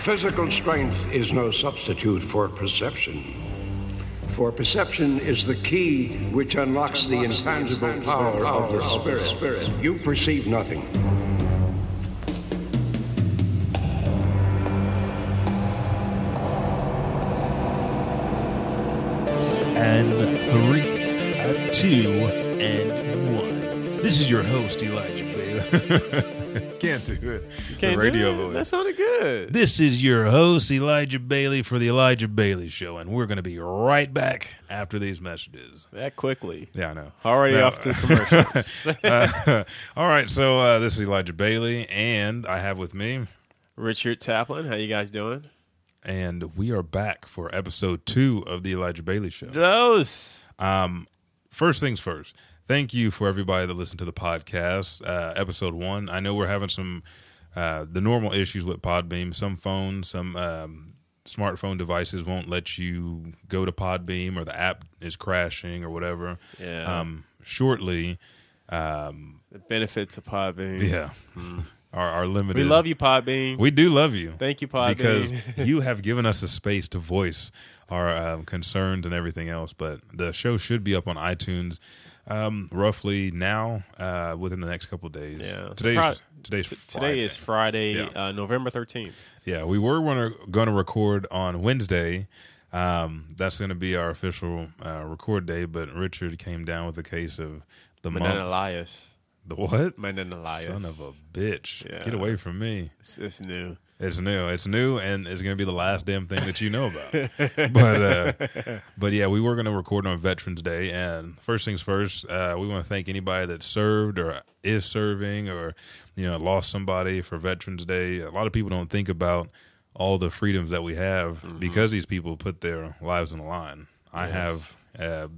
Physical strength is no substitute for perception. For perception is the key which unlocks the intangible power of the spirit. You perceive nothing. and three, and two, and one. This is your host, Elijah Bailey. Can't do it. Can't the radio do it? voice. That sounded good. This is your host, Elijah Bailey, for the Elijah Bailey Show, and we're going to be right back after these messages. That quickly. Yeah, I know. Already No. off to commercials. Uh, all right, so uh, this is Elijah Bailey, and I have with me, Richard Taplin, how you guys doing? and we are back for episode two of the Elijah Bailey Show. Those. Um, first things first. Thank you for everybody that listened to the podcast. Uh, episode one. I know we're having some uh, the normal issues with Podbean. Some phones, some um, smartphone devices won't let you go to Podbean, or the app is crashing, or whatever. Yeah. Um, shortly, um, The benefits of Podbean. yeah, are, are limited. We love you, Podbean. We do love you. Thank you, Podbean. because you have given us a space to voice our um, concerns and everything else. But the show should be up on iTunes um, roughly now uh, within the next couple of days. Yeah. today's Pro- today's T- today is Friday, Yeah. uh, November 13th. yeah. We were going to record on Wednesday. Um, that's going to be our official uh, record day. But Richard came down with a case of the mumps. Elias. The what? Menendez Elias. Son of a bitch! Yeah. Get away from me. It's, it's new. It's new. It's new, and it's going to be the last damn thing that you know about. but uh, but yeah, we were going to record on Veterans Day, and first things first, uh, we want to thank anybody that served or is serving or you know lost somebody for Veterans Day. A lot of people don't think about all the freedoms that we have because these people put their lives on the line. I Yes. have uh,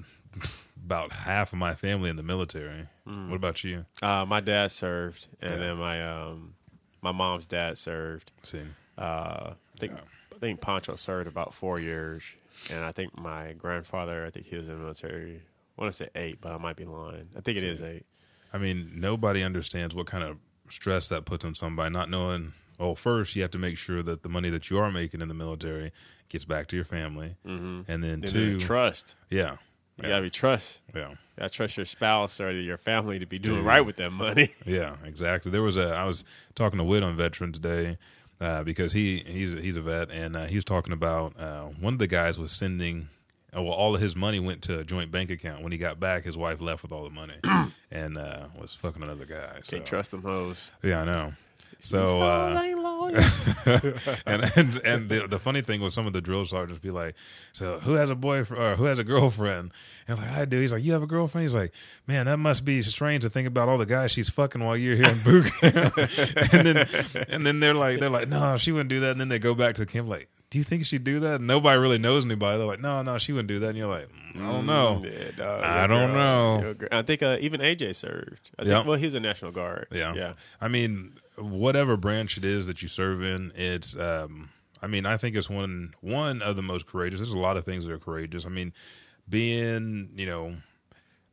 about half of my family in the military. What about you? Uh, my dad served, and Yeah. then my um, my mom's dad served. See, Uh, I think I think Pancho served about four years, and I think my grandfather, I think he was in the military. I want to say eight, but I might be lying. I think it is eight. I mean, nobody understands what kind of stress that puts on somebody not knowing. Well, first you have to make sure that the money that you are making in the military gets back to your family, mm-hmm. and then And two, trust. yeah, You gotta be trust. yeah, You gotta trust your spouse or your family to be doing Dude. right with that money. yeah, exactly. There was a I was talking to Whit on Veterans Day uh, because he he's he's a vet, and uh, he was talking about uh, one of the guys was sending. uh, Well, all of his money went to a joint bank account. When he got back, his wife left with all the money, and uh, was fucking another guy. So. Can't trust them hoes. Yeah, I know. So, uh, and and and the, the funny thing was, some of the drill sergeants be like, "So who has a boyfriend or who has a girlfriend?" And I'm like, "I do." He's like, "You have a girlfriend?" He's like, "Man, that must be strange to think about all the guys she's fucking while you're here in boot camp." and then and then they're like, they're like, "No, she wouldn't do that." And then they go back to the camp like. Do you think she'd do that? Nobody really knows anybody. They're like, no, no, she wouldn't do that. And you're like, "Mm, I don't know. Yeah, dog, I don't girl, know. I think uh, even AJ served. I think, Yeah. Well, he's a National Guard. Yeah. yeah. I mean, whatever branch it is that you serve in, it's um I mean, I think it's one one of the most courageous. There's a lot of things that are courageous. I mean, being, you know,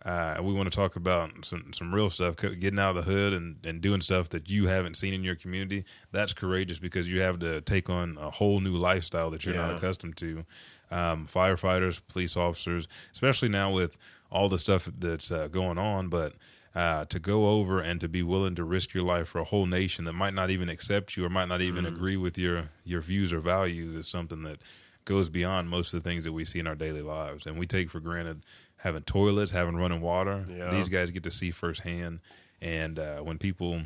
uh, we want to talk about some some real stuff, getting out of the hood and, and doing stuff that you haven't seen in your community. That's courageous because you have to take on a whole new lifestyle that you're not accustomed to. Um, firefighters, police officers, especially now with all the stuff that's uh, going on, but uh, to go over and to be willing to risk your life for a whole nation that might not even accept you or might not even agree with your your views or values is something that goes beyond most of the things that we see in our daily lives, and we take for granted having toilets, having running water. Yeah. These guys get to see firsthand, and uh, when people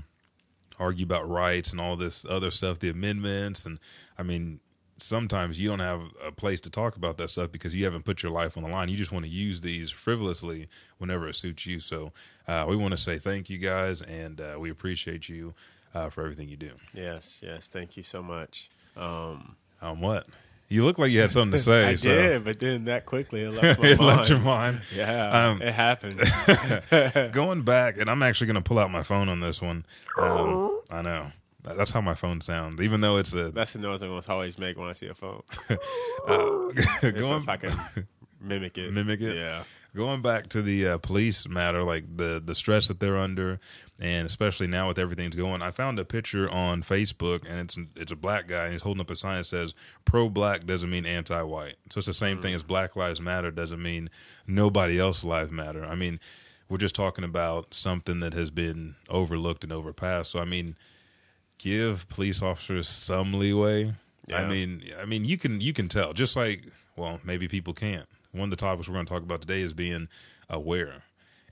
argue about rights and all this other stuff, the amendments, and I mean, sometimes you don't have a place to talk about that stuff because you haven't put your life on the line. You just want to use these frivolously whenever it suits you. So uh, we want to say thank you guys, and uh, we appreciate you uh, for everything you do. Yes, yes. Thank you so much. Um, Um, what? You look like you had something to say. I so. did, but then that quickly it left my it mind. left your mind. Yeah, Um, it happened. Going back, and I'm actually going to pull out my phone on this one. Um, I know. That- That's how my phone sounds, even though it's a That's the noise I almost always make when I see a phone. uh, If, going if I can mimic it. Mimic it? Yeah. going back to the uh, police matter, like the the stress that they're under, and especially now with everything's going. I found a picture on Facebook, and it's it's a black guy, and he's holding up a sign that says "Pro Black doesn't mean anti-white." So it's the same thing as Black Lives Matter doesn't mean nobody else lives matter. I mean, we're just talking about something that has been overlooked and overpassed. So I mean, give police officers some leeway. I mean, I mean, you can you can tell just like well, maybe people can't. One of the topics we're going to talk about today is being aware,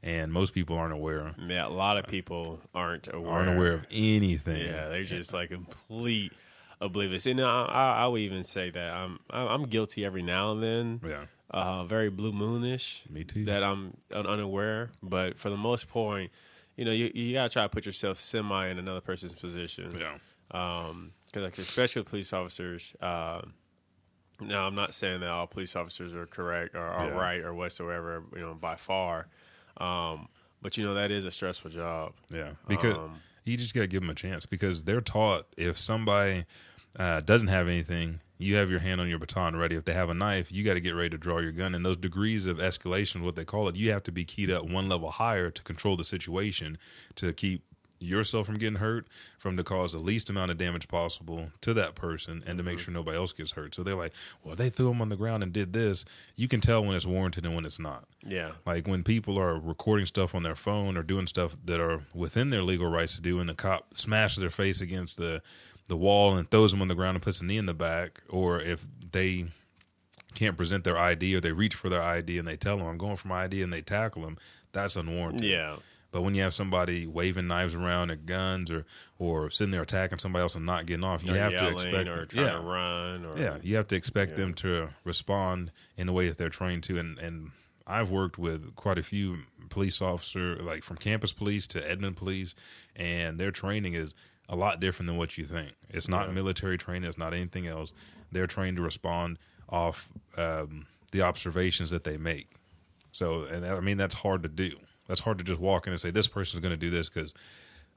and most people aren't aware, Yeah, a lot of people aren't aware. aren't aware of anything. Yeah, they're just like complete oblivious. And I, I, I would even say that I'm I'm guilty every now and then. yeah, uh, very blue moonish. Me too. That I'm unaware, but for the most point, you know, you you gotta try to put yourself semi in another person's position. yeah, Um, because like especially police officers. Uh, now I'm not saying that all police officers are correct or are Yeah. right or whatsoever. You know, by far. Um, but you know that is a stressful job. yeah. Because Um, you just got to give them a chance because they're taught if somebody uh, doesn't have anything, you have your hand on your baton ready. If they have a knife, you got to get ready to draw your gun. And those degrees of escalation, what they call it, you have to be keyed up one level higher to control the situation to keep yourself from getting hurt, from to cause the least amount of damage possible to that person, and to make mm-hmm. sure nobody else gets hurt. So they're like, well, they threw him on the ground and did this. You can tell when it's warranted and when it's not. Yeah. Like when people are recording stuff on their phone or doing stuff that are within their legal rights to do, and the cop smashes their face against the the wall and throws them on the ground and puts a knee in the back, or if they can't present their ID or they reach for their ID and they tell them I'm going for my ID and they tackle them, that's unwarranted. Yeah. But when you have somebody waving knives around or guns or or sitting there attacking somebody else and not getting off, you Or have to expect or trying yeah. to run or Yeah, you have to expect Yeah. them to respond in the way that they're trained to. And and I've worked with quite a few police officer, like from campus police to Edmond police, and their training is a lot different than what you think. It's not Yeah. military training. It's not anything else. They're trained to respond off um, the observations that they make. So, and I mean that's hard to do. That's hard to just walk in and say this person's going to do this because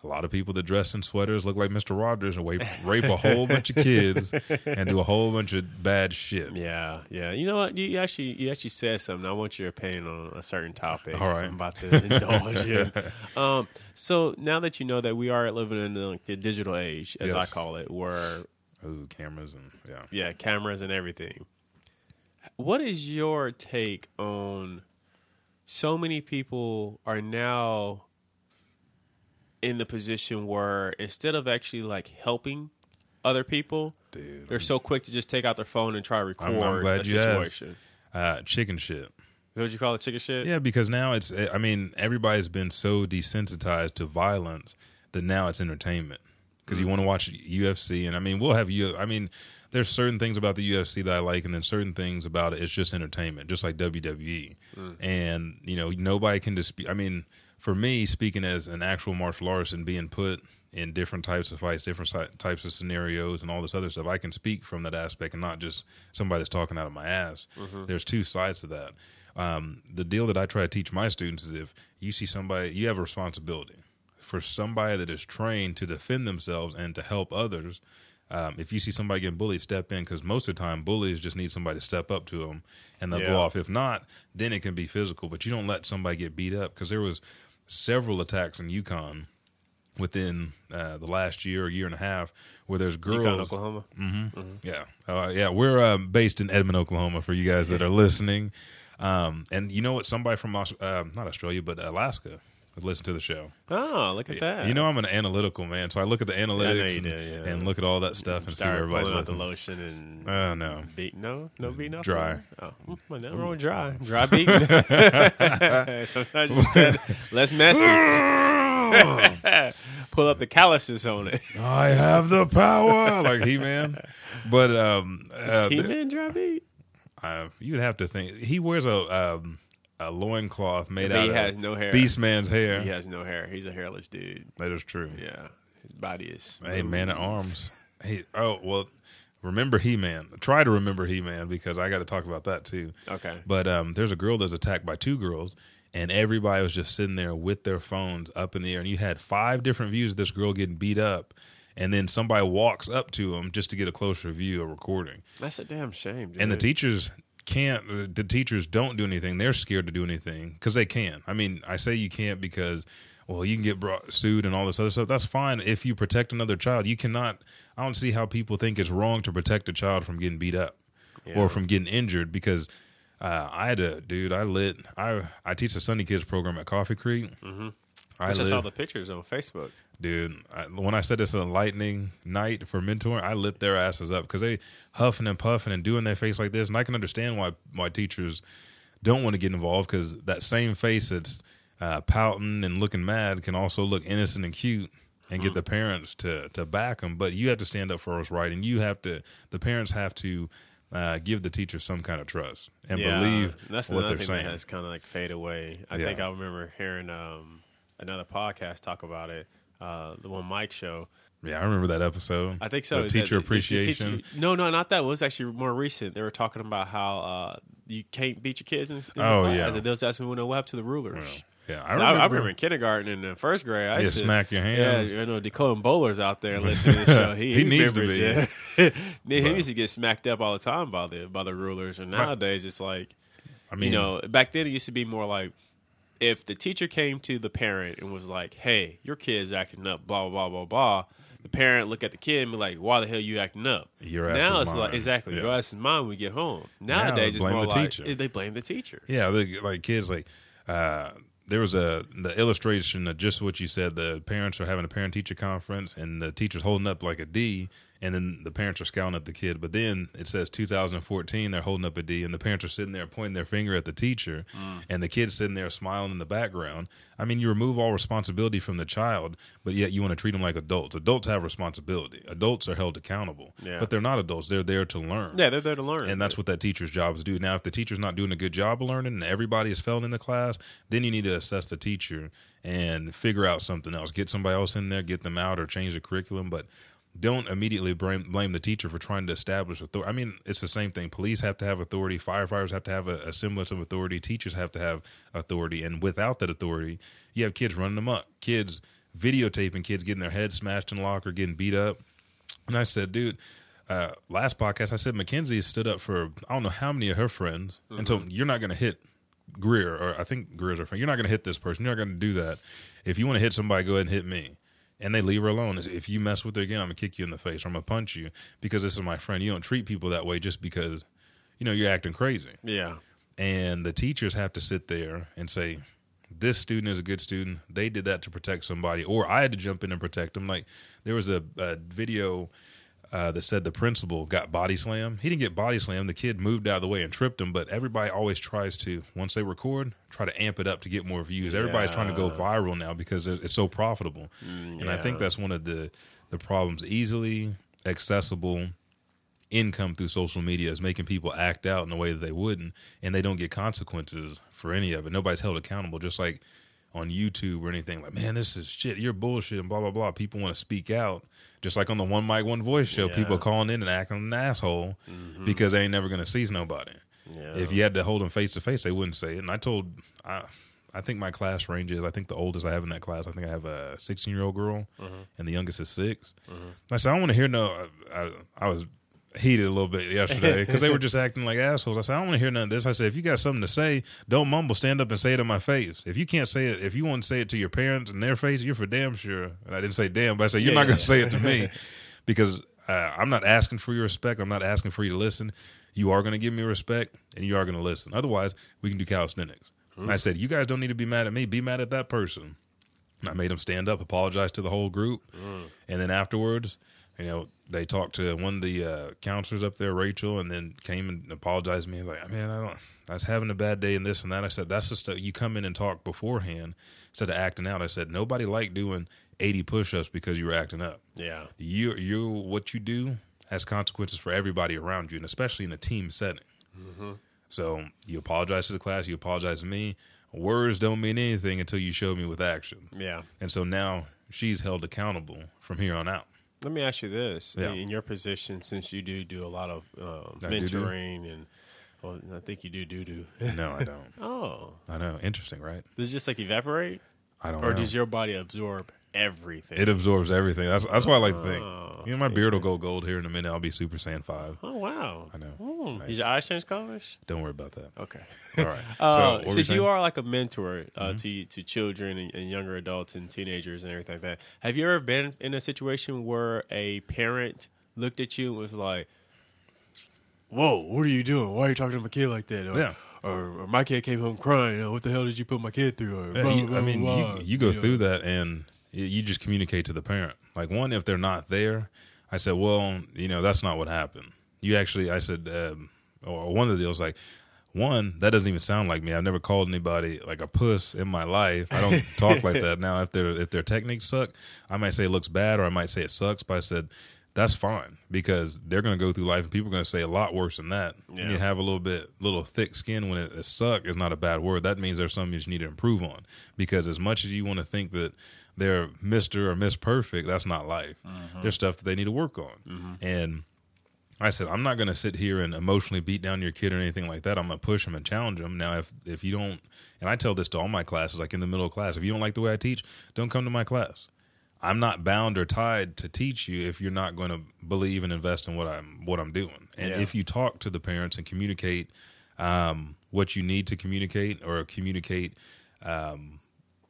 a lot of people that dress in sweaters look like Mister Rogers and rape, rape a whole bunch of kids and do a whole bunch of bad shit. Yeah, yeah. You know what? You actually you actually said something. I want your opinion on a certain topic. All right. I'm about to indulge you. Um, so now that you know that we are living in the, like, the digital age, as I call it, where Ooh, cameras and yeah. yeah, cameras and everything. What is your take on? So many people are now in the position where instead of actually like helping other people, Dude, they're so quick to just take out their phone and try to record I'm- I'm glad a you situation. uh, chicken shit. What you call it? Chicken shit? Yeah, because now it's. Eh, I mean, everybody's been so desensitized to violence that now it's entertainment. Because you mm. want to watch UFC, and I mean, we'll have you. I mean, there's certain things about the UFC that I like, and then certain things about it. It's just entertainment, just like WWE. Mm. And you know, nobody can dispute. I mean, for me, speaking as an actual martial artist and being put in different types of fights, different types of scenarios, and all this other stuff, I can speak from that aspect and not just somebody that's talking out of my ass. There's two sides to that. Um, the deal that I try to teach my students is if you see somebody, you have a responsibility for somebody that is trained to defend themselves and to help others. Um, if you see somebody getting bullied, step in because most of the time bullies just need somebody to step up to them and they'll Yeah. go off. If not, then it can be physical. But you don't let somebody get beat up because there was several attacks in Yukon within uh, the last year or year and a half where there's girls. Yukon, Oklahoma. Yeah, uh, yeah. We're um, based in Edmond, Oklahoma. For you guys that are listening, um, and you know what? Somebody from Aus- uh, not Australia, but Alaska, has listened to the show. Oh, look at that. You know, I'm an analytical man, so I look at the analytics and, do, yeah. and look at all that stuff and see where everybody's out the lotion and Oh no, beat. No, no beating off. Dry. Oh, well, nothing wrong dry. Dry beating. Sometimes you just less messy. Pull up the calluses on it. I have the power, like He Man. But um, uh, he man dry beat. uh, you'd have to think he wears a um, a loincloth made But out he of has no hair. Beast Man's hair. He has no hair. He's a hairless dude. That is true. Yeah, his body is. Hey, man at arms. Hey, oh well. Remember He Man. Try to remember He Man because I got to talk about that too. Okay. But um, there's a girl that's attacked by two girls, and everybody was just sitting there with their phones up in the air, and you had five different views of this girl getting beat up, and then somebody walks up to them just to get a closer view of recording, That's a damn shame. Dude. and the teachers can't. The teachers don't do anything. They're scared to do anything because they can. I mean, I say you can't because well, you can get brought, sued and all this other stuff. That's fine if you protect another child. You cannot. I don't see how people think it's wrong to protect a child from getting beat up yeah. or from getting injured because uh, I had a dude. I lit. I I teach the Sunday Kids program at Coffee Creek. Mm-hmm. I, just saw the pictures on Facebook. Dude, I, when I said this it's a lightning night for mentoring, I lit their asses up because they huffing and puffing and doing their face like this, and I can understand why why teachers don't want to get involved because that same face that's uh, pouting and looking mad can also look innocent and cute and get mm-hmm. the parents to to back them. But you have to stand up for what's right, and you have to. The parents have to uh, give the teacher some kind of trust and yeah, believe that's what they're thing saying. That has kind of like fade away. I yeah. think I remember hearing um, another podcast talk about it, uh, the one Mic show. Yeah, I remember that episode. I think so. The teacher the, appreciation. The teacher, no, no, not that. It was actually more recent. They were talking about how uh, you can't beat your kids. In, in oh yeah. They was asking what happened to the rulers. Well, yeah, I remember, I, remember in kindergarten and in first grade. I used to smack your hands. Yeah, you know, Dakota Bowler's out there listening to the show. He, he, he needs to be. Yeah. he used to get smacked up all the time by the by the rulers, and nowadays it's like, I mean, you know, back then it used to be more like if the teacher came to the parent and was like, "Hey, your kid's acting up," blah blah blah blah blah. The parent look at the kid and be like, "Why the hell you acting up?" Your ass now it's mine. like exactly yeah. your ass is mine when we get home. Nowadays now it's more the like teacher. they blame the teacher. Yeah, they, like kids like. Uh, there was a the illustration of just what you said. The parents are having a parent teacher conference, and the teacher's holding up like a D, and then the parents are scowling at the kid. But then it says 2014, they're holding up a D, and the parents are sitting there pointing their finger at the teacher, mm. and the kid's sitting there smiling in the background. I mean, you remove all responsibility from the child, but yet you want to treat them like adults. Adults have responsibility. Adults are held accountable, yeah. but they're not adults. They're there to learn. Yeah, they're there to learn, and that's what that teacher's job is to do. Now, if the teacher's not doing a good job of learning, and everybody is failing in the class, then you need to assess the teacher and figure out something else. Get somebody else in there, get them out, or change the curriculum. But don't immediately blame, blame the teacher for trying to establish authority. I mean, it's the same thing. Police have to have authority. Firefighters have to have a, a, semblance of authority. Teachers have to have authority. And without that authority, you have kids running amok. Kids videotaping kids getting their heads smashed in locker, getting beat up. And I said, dude, uh, last podcast, I said Mackenzie stood up for I don't know how many of her friends. Mm-hmm. And so you're not going to hit Greer, or I think Greer's her friend. You're not going to hit this person. You're not going to do that. If you want to hit somebody, go ahead and hit me and they leave her alone. If you mess with her again, I'm gonna kick you in the face. or I'm gonna punch you because this is my friend. You don't treat people that way just because you know you're acting crazy. Yeah. And the teachers have to sit there and say, "This student is a good student. They did that to protect somebody, or I had to jump in and protect them." Like there was a, a video uh, that said the principal got body slammed. He didn't get body slammed. The kid moved out of the way and tripped him. But everybody always tries to once they record, try to amp it up to get more views. Everybody's trying to go viral now because it's so profitable. Mm, and I think that's one of the the problems. Easily accessible income through social media is making people act out in a way that they wouldn't, and they don't get consequences for any of it. Nobody's held accountable. Just like on YouTube or anything like, man, this is shit. You're bullshit and blah blah blah. People want to speak out, just like on the one mic one voice show. Yeah. People calling in and acting an asshole mm-hmm. because they ain't never gonna seize nobody. Yeah. If you had to hold them face to face, they wouldn't say it. And I told, I, I think my class ranges. I think the oldest I have in that class, I think I have a 16 year old girl, mm-hmm. and the youngest is 6 mm-hmm. I said, I don't want to hear no. I, I was heated a little bit yesterday because they were just acting like assholes. I said, I don't want to hear none of this. I said, if you got something to say, don't mumble. Stand up and say it in my face. If you can't say it, if you want to say it to your parents in their face, you're for damn sure. And I didn't say damn, but I said, you're yeah, not going to say it to me because uh, I'm not asking for your respect. I'm not asking for you to listen. You are going to give me respect and you are going to listen. Otherwise, we can do calisthenics. Mm. I said, you guys don't need to be mad at me. Be mad at that person. And I made them stand up, apologize to the whole group. Mm. And then afterwards, you know, they talked to one of the uh, counselors up there, Rachel, and then came and apologized to me. Like, man, I don't, I was having a bad day and this and that. I said, that's the stuff you come in and talk beforehand instead of acting out. I said, nobody liked doing 80 push ups because you were acting up. Yeah. You, you, what you do has consequences for everybody around you, and especially in a team setting. Mm-hmm. So you apologize to the class, you apologize to me. Words don't mean anything until you show me with action. Yeah. And so now she's held accountable from here on out. Let me ask you this: yeah. in your position, since you do do a lot of um, mentoring do-do. and well, I think you do do do. No, I don't. oh, I know. Interesting, right? Does it just like evaporate? I don't or know. does your body absorb everything? it absorbs everything. That's that's what I like to think. Oh, You know, my beard will go gold here in a minute. I'll be Super Saiyan five. oh wow! I know. Hmm. Nice. Did your eyes change colors? Don't worry about that. Okay. All right. Uh, so, what were we since you are like a mentor uh, Mm-hmm. to to children and, and younger adults and teenagers and everything like that, have you ever been in a situation where a parent looked at you and was like, "Whoa, what are you doing? Why are you talking to my kid like that?" Or, Yeah. or, or my kid came home crying. "Oh, What the hell did you put my kid through? Or, Yeah, blah, you- blah, I mean, blah, you, you go know? through that and you, just communicate to the parent. Like, one, if they're not there, I said, well, you know, that's not what happened. You actually, I said, um, or one of the deals, like, one, that doesn't even sound like me. I've never called anybody like a puss in my life. I don't talk like that. Now, if their if their techniques suck, I might say it looks bad, or I might say it sucks. But I said that's fine because they're going to go through life, and people are going to say a lot worse than that. Yeah. you have a little bit, little thick skin when it, it suck is not a bad word. That means there's something you need to improve on. Because as much as you want to think that they're Mister or Miss Perfect, that's not life. There's stuff that they need to work on, and I said, I'm not going to sit here and emotionally beat down your kid or anything like that. I'm going to push them and challenge them. Now, if if you don't, and I tell this to all my classes, like in the middle of class, if you don't like the way I teach, don't come to my class. I'm not bound or tied to teach you if you're not going to believe and invest in what I'm what I'm doing. And Yeah. if you talk to the parents and communicate um, what you need to communicate or communicate um,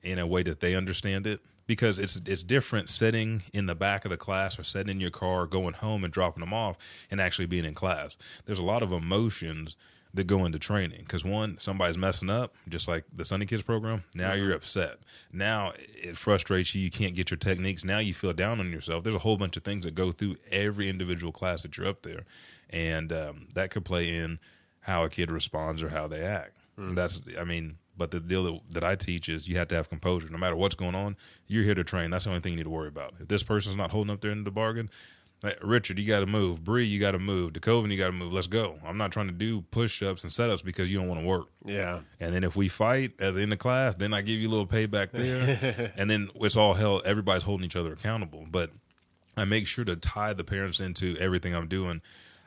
in a way that they understand it because it's it's different sitting in the back of the class or sitting in your car going home and dropping them off and actually being in class. There's a lot of emotions that go into training because one somebody's messing up just like the sunny kids program now you're upset. Now it frustrates you you can't get your techniques now you feel down on yourself. There's a whole bunch of things that go through every individual class that you're up there and um, that could play in how a kid responds or how they act. That's i mean but the deal that, that I teach is you have to have composure. No matter what's going on, you're here to train. That's the only thing you need to worry about. If this person's not holding up their end of the bargain, like, Richard, you got to move. Bree, you got to move. DeCoven, you got to move. Let's go. I'm not trying to do push ups and setups because you don't want to work. Yeah. And then if we fight at the end of class, then I give you a little payback there. and then it's all hell. Everybody's holding each other accountable. But I make sure to tie the parents into everything I'm doing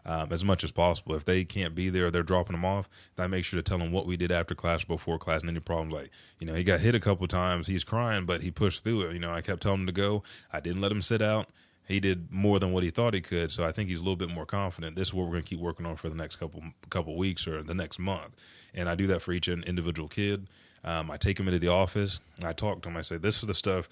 um, as much as possible. If they can't be there, they're dropping them off. I make sure to tell them what we did after class, before class, and any problems. Like you know, he got hit a couple times. He's crying, but he pushed through it. You know, I kept telling him to go. I didn't let him sit out. He did more than what he thought he could, so I think he's a little bit more confident. This is what we're going to keep working on for the next couple couple weeks or the next month, and I do that for each individual kid. Um, I take him into the office. I talk to him. I say, "This is the stuff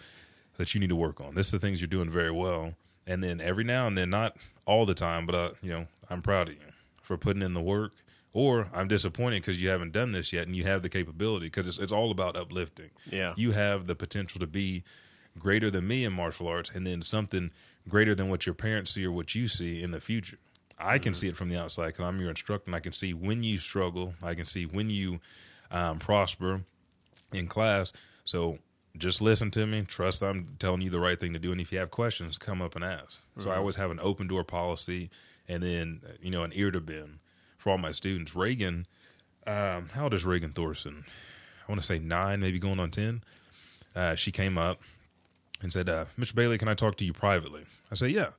that you need to work on. This is the things you're doing very well." And then every now and then, not all the time, but uh, you know, I'm proud of you for putting in the work. Or I'm disappointed because you haven't done this yet, and you have the capability. Because it's it's all about uplifting. Yeah. you have the potential to be greater than me in martial arts, and then something greater than what your parents see or what you see in the future. I can see it from the outside because I'm your instructor, and I can see when you struggle. I can see when you um, prosper in class. So just listen to me. Trust I'm telling you the right thing to do. And if you have questions, come up and ask. So I always have an open door policy and then, uh, you know, an ear to bend for all my students. Reagan, um, how old is Reagan Thorson? I want to say nine, maybe going on 10. Uh, she came up and said, uh, Mr. Bailey, can I talk to you privately? I said, yeah.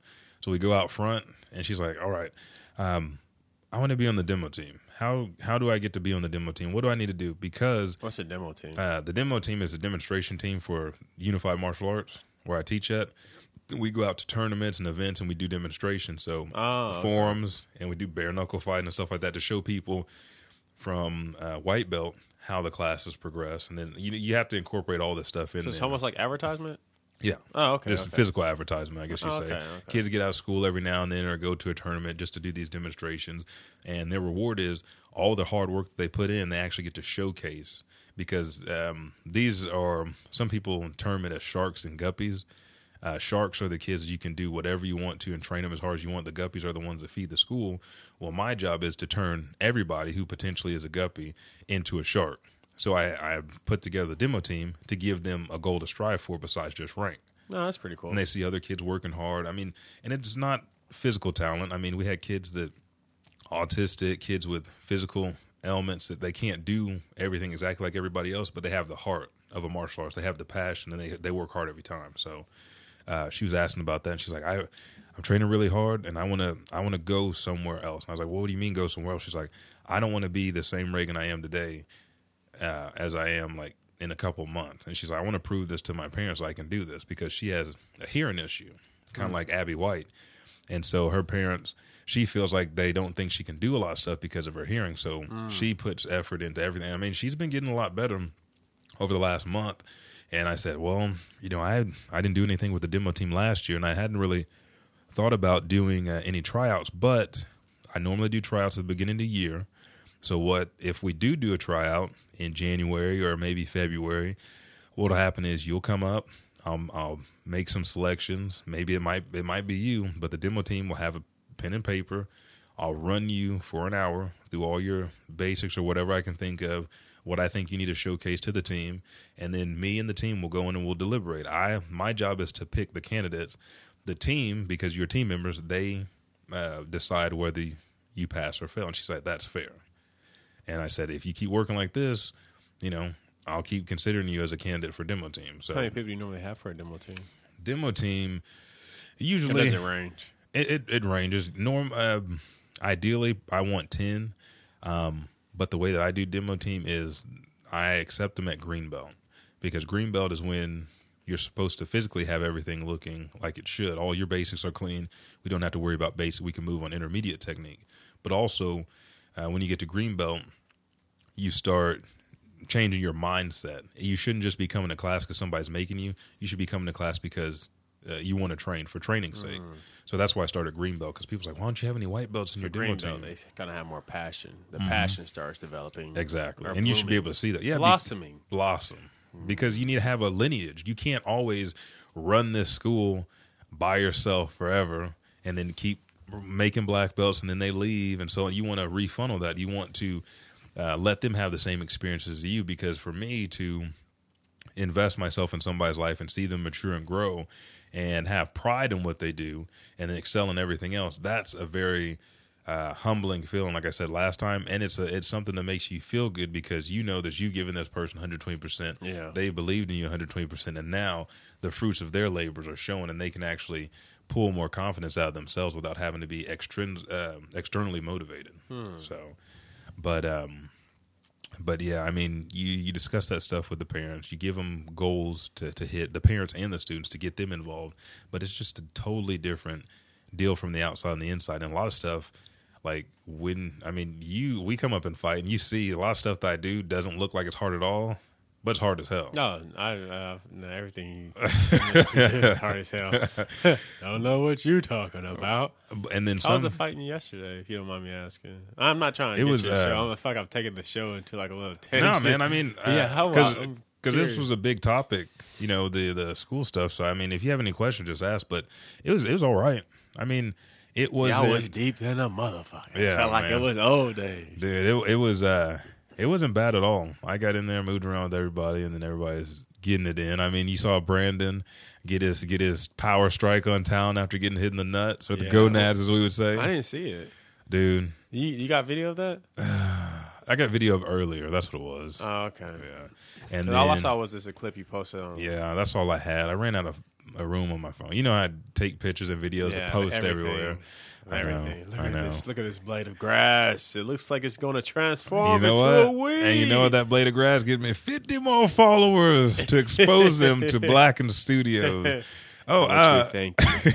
So we go out front and she's like, all right, um, I want to be on the demo team. How how do I get to be on the demo team? What do I need to do? Because What's the demo team? uh, the demo team is a demonstration team for Unified Martial Arts, where I teach at. We go out to tournaments and events, and we do demonstrations. So Oh, okay. forums, and we do bare knuckle fighting and stuff like that to show people from uh, white belt how the classes progress, and then you you have to incorporate all this stuff in. so it's there. almost like advertisement. yeah. Oh, okay. Just okay. physical advertisement, I guess you Oh, say. okay, okay. Kids get out of school every now and then or go to a tournament just to do these demonstrations. And their reward is all the hard work that they put in, they actually get to showcase. Because um, these are, some people term it as sharks and guppies. Uh, sharks are the kids you can do whatever you want to and train them as hard as you want. The guppies are the ones that feed the school. Well, my job is to turn everybody who potentially is a guppy into a shark. So I, I put together the demo team to give them a goal to strive for besides just rank No, that's pretty cool. and they see other kids working hard. I mean, and it's not physical talent. I mean, we had kids that autistic kids with physical elements that they can't do everything exactly like everybody else, but they have the heart of a martial arts. They have the passion, and they they work hard every time. So uh, she was asking about that, and she's like, I. I'm training really hard, and I want to. I want to go somewhere else. And I was like, well, "What do you mean go somewhere else?" She's like, "I don't want to be the same Reagan I am today, uh, as I am like in a couple months. And she's like, I want to prove this to my parents so I can do this because she has a hearing issue, kind of like Abby White. And so her parents, she feels like they don't think she can do a lot of stuff because of her hearing. So she puts effort into everything. I mean, she's been getting a lot better over the last month. And I said, well, you know, I I didn't do anything with the demo team last year, and I hadn't really thought about doing uh, any tryouts, but I normally do tryouts at the beginning of the year. So what if we do do a tryout in January or maybe February? What'll happen is you'll come up. I'll, I'll make some selections. Maybe it might it might be you, but the demo team will have a pen and paper. I'll run you for an hour through all your basics or whatever I can think of, what I think you need to showcase to the team, and then me and the team will go in and we'll deliberate. I my job is to pick the candidates. The team, because your team members, they uh, decide whether you pass or fail. And she's like, "That's fair." And I said, "If you keep working like this, you know, I'll keep considering you as a candidate for demo team." So How many people do you normally have for a demo team? demo team It usually doesn't range. it, it, it ranges. Norm, um ideally, I want ten, um, but the way that I do demo team is I accept them at green belt because green belt is when you're supposed to physically have everything looking like it should. All your basics are clean. We don't have to worry about basic. We can move on intermediate technique. But also, uh, when you get to green belt, you start changing your mindset. You shouldn't just be coming to class because somebody's making you. You should be coming to class because uh, you want to train for training's sake. So that's why I started green belt because people's like, why don't you have any white belts in your demo Green team? they kind of have more passion. The passion starts developing. Exactly, and you should be able to see that. Yeah, be- blossoming. blossom because you need to have a lineage. You can't always run this school by yourself forever and then keep making black belts and then they leave and so. You want to refunnel that. You want to uh, let them have the same experiences as you because for me to invest myself in somebody's life and see them mature and grow and have pride in what they do and then excel in everything else that's a very uh, humbling feeling like i said last time. And it's a it's something that makes you feel good because you know that you've given this person 120% Yeah. they believed in you 120% and now the fruits of their labors are showing and they can actually pull more confidence out of themselves without having to be extrin- uh, externally motivated. So but um but yeah, I mean, you you discuss that stuff with the parents. You give them goals to to hit the parents and the students to get them involved. But it's just a totally different deal from the outside and the inside. And a lot of stuff, like when I mean, you we come up and fight, and you see a lot of stuff that I do doesn't look like it's hard at all, but it's hard as hell. No, I uh, no, everything is hard as hell. don't know what you're talking about. And then I was a fighting yesterday, if you don't mind me asking. I'm not trying to It get was, the uh, show. I'm fuck. I'm taking the show into like a little tangent. No, man. I mean, uh, Yeah, how- because I'm this was a big topic, you know, the the school stuff. So I mean, if you have any questions, just ask. But it was it was all right. I mean, it was. Y'all was deep than a motherfucker. Yeah, felt like it was old days. Dude, it, it was uh it wasn't bad at all. I got in there, moved around with everybody, and then everybody's getting it in. I mean, you saw Brandon get his get his power strike on town after getting hit in the nuts or the gonads, as we would say. I didn't see it. Dude, You, you got video of that? I got video of earlier. That's what it was. Oh, okay. yeah, and then, all I saw was just a clip you posted on. yeah, that's all I had. I ran out of a room on my phone. You know, I take pictures and videos Yeah, to post everything. everywhere. I know, Look I at know. this. Look at this blade of grass. It looks like it's going to transform You know into what? a weed. And you know what? That blade of grass gives me 50 more followers to expose them to Blacken Studios. Oh, uh, we thank you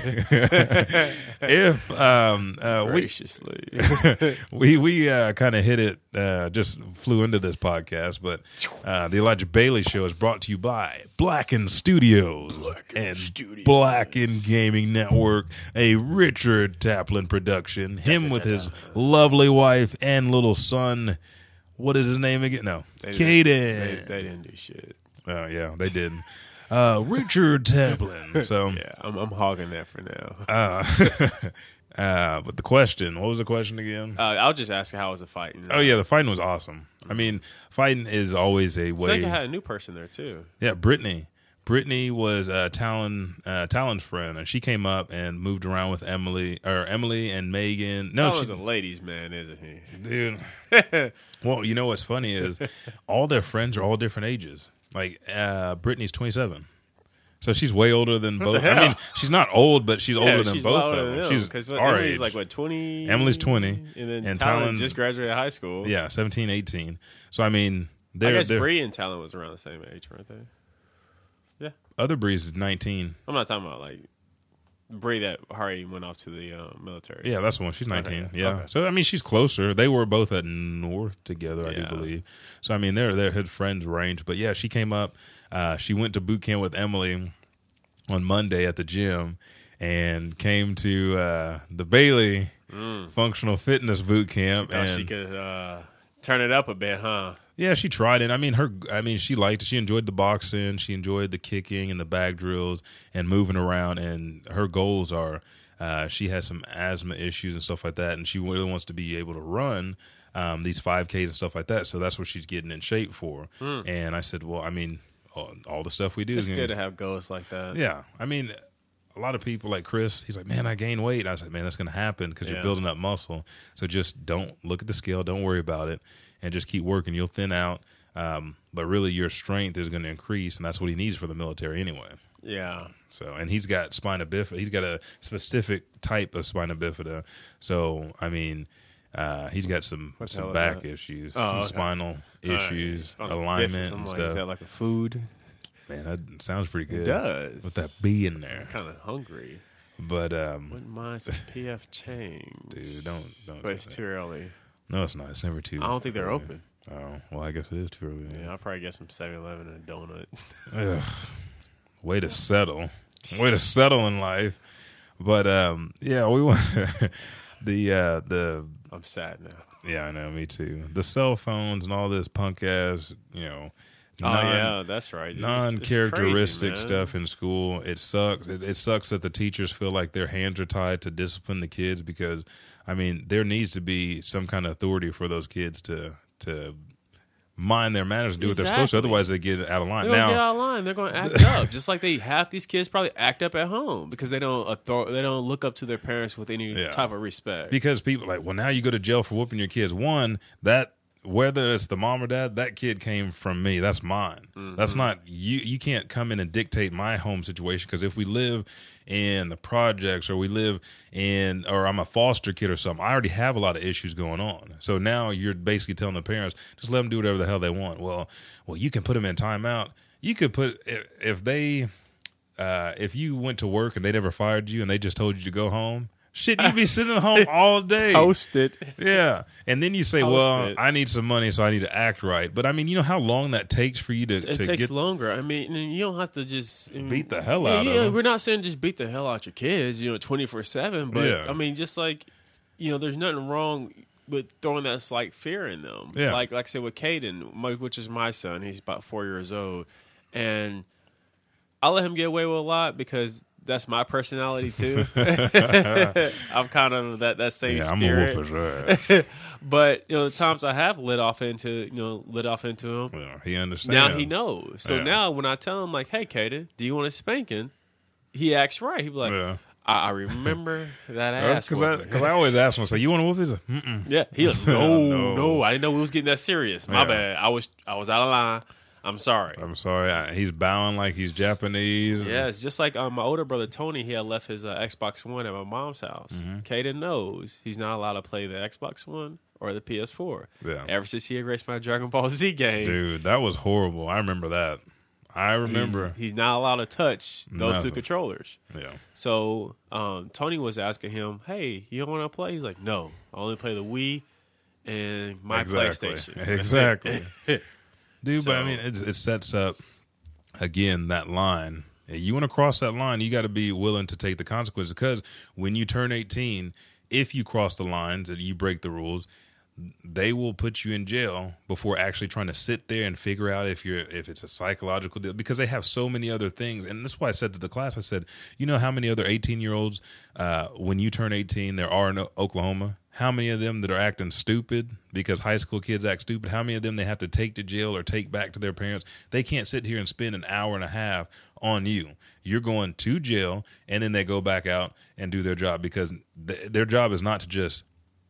if um, uh, we graciously. we we uh, kind of hit it, uh, just flew into this podcast, but uh, the Elijah Bailey Show is brought to you by Blacken Studios and Studios. Blacken Gaming Network, a Richard Taplin production. Him with his lovely wife and little son. What is his name again? No, They, Caden. they, they didn't do shit. Oh yeah, they did. Uh, Richard Taplin. So, Yeah, I'm, I'm hogging that for now. uh, uh, but the question, what was the question again? Uh, I'll just ask how was the fight. Oh yeah, the fighting was awesome. I mean, fighting is always a I way. think I had a new person there too. Yeah, Brittany. Brittany was uh, Talon uh, Talon's friend, and she came up and moved around with Emily or Emily and Megan. No, That was she, a ladies' man, isn't he? dude. well, you know what's funny is all their friends are all different ages. Like uh, Brittany's twenty seven. So she's way older than both. I mean, she's not old, but she's older than she's both older of them. them, She's 'cause our Emily's age. like what twenty. Emily's 20, and then and Talon just graduated high school. Yeah, 17, 18. So I mean, I guess Bree and Talon was around the same age, weren't they? Yeah. Other Breeze is 19. I'm not talking about like Bree that Hari went off to the uh, military. Yeah, that's the one. She's 19. Okay. Yeah. Okay. So I mean, she's closer. They were both at North together, I Yeah. do believe. So I mean, they're they're his friends range. But yeah, she came up. Uh, she went to boot camp with Emily on Monday at the gym, and came to uh, the Bailey Functional Fitness Boot Camp. Thought and Mm. she could uh, turn it up a bit, huh? Yeah, she tried it. I mean, her. I mean, she liked it. She enjoyed the boxing. She enjoyed the kicking and the bag drills and moving around. And her goals are, uh, she has some asthma issues and stuff like that, and she really wants to be able to run um, these five Ks and stuff like that. So that's what she's getting in shape for. And I said, well, I mean, all, all the stuff we do It's is good to have goals like that. yeah, I mean, a lot of people like Chris. He's like, man, I gained weight. I was like, man, that's going to happen because Yeah. you're building up muscle. So just don't look at the scale. Don't worry about it, and just keep working. You'll thin out, um, but really your strength is going to increase, and that's what he needs for the military anyway. Yeah. So, and he's got spina bifida. He's got a specific type of spina bifida. So, I mean. Uh, he's got some What some back that? issues, Oh, some okay. spinal issues, On the alignment, and something like- stuff. Is that like a food? Man, that sounds pretty good. It does. with that B in there. kind of hungry. But um, Wouldn't mind some PF change. Dude, don't don't. But do it's that. too early. No, it's not. It's never too. I don't think they're early. open. Oh well, I guess it is too early. Yeah, I'll probably get some 7-Eleven and a donut. Ugh. Way to settle. Way to settle in life. But um, yeah, we want the uh, the I'm sad now. yeah, I know, me too. The cell phones and all this punk ass, you know, Oh non- yeah, that's right. Non-characteristic stuff in school. It sucks. It, it sucks that the teachers feel like their hands are tied to discipline the kids because, I mean, there needs to be some kind of authority for those kids to to mind their manners and do what they're supposed to. Otherwise, they get out of line. They're gonna get Now, out of line. They're gonna act up, just like they half these kids probably act up at home because they don't author- they don't look up to their parents with any Yeah. type of respect. because people like, well, now you go to jail for whooping your kids. One that. Whether it's the mom or dad, that kid came from me. That's mine. Mm-hmm. That's not you. You can't come in and dictate my home situation because if we live in the projects or we live in or I'm a foster kid or something, I already have a lot of issues going on. So now you're basically telling the parents just let them do whatever the hell they want. Well, well, you can put them in timeout. You could put if, they uh, if you went to work and they never fired you and they just told you to go home. Shit, you'd be sitting at home all day. Post it. Yeah. And then you say, Post well, it. I need some money, so I need to act right. But I mean, you know how long that takes for you to, It to takes get. longer. I mean, you don't have to just I mean, Beat the hell yeah, out of yeah, them. We're not saying just beat the hell out your kids, you know, twenty four seven. But Yeah. I mean, just like you know, there's nothing wrong with throwing that slight fear in them. Yeah. Like like I said with Caden, which is my son. He's about four years old, and I let him get away with a lot because that's my personality too. I'm kind of that that same Yeah, I'm a spirit. whoop. But you know, the times I have lit off into you know lit off into him. Well, he understands. Now he knows. So Yeah. now when I tell him like, "Hey, Kaden, do you want a spanking?" He acts right. He'd be like, Yeah. I, "I remember that ass." because I, whooping." 'cause I always ask him, say, you want to whoop his? Yeah, he was no, No. no, I didn't know we was getting that serious. My bad. I was I was out of line. I'm sorry. I'm sorry. I, he's bowing like he's Japanese. Yeah, it's just like um, my older brother Tony. He had left his uh, Xbox One at my mom's house. Mm-hmm. Kaden knows he's not allowed to play the Xbox One or the PS4. Yeah. Ever since he erased my Dragon Ball Z games, Dude, that was horrible. I remember that. I remember. he's, he's not allowed to touch those Nothing. two controllers. yeah. So um, Tony was asking him, "Hey, you don't want to play?" He's like, "No, I only play the Wii and my exactly. PlayStation." Exactly. Dude, but I mean, it's, it sets up again that line. You want to cross that line, you got to be willing to take the consequences. Because when you turn eighteen, if you cross the lines and you break the rules, they will put you in jail before actually trying to sit there and figure out if you're if it's a psychological deal because they have so many other things and that's why I said to the class I said you know how many other 18 year olds uh, when you turn 18 there are in Oklahoma how many of them that are acting stupid because high school kids act stupid how many of them they have to take to jail or take back to their parents? They can't sit here and spend an hour and a half on you. You're going to jail and then they go back out and do their job because th- their job is not to just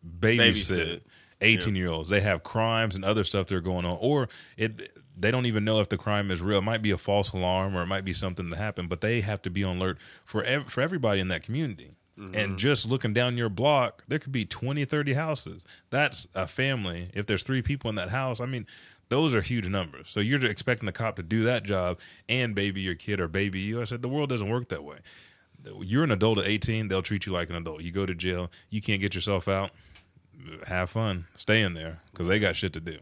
babysit. Babysit. 18 year olds they have crimes and other stuff that are going on or it they don't even know if the crime is real. It might be a false alarm or it might be something that happened but they have to be on alert for ev- for everybody in that community and mm-hmm. just looking down your block there could be 20 30 houses that's a family if there's three people in that house i mean those are huge numbers. So you're expecting the cop to do that job and baby your kid or baby you. I said the world doesn't work that way. You're an adult at 18, they'll treat you like an adult. You go to jail, you can't get yourself out. Have fun, stay in there because they got shit to do.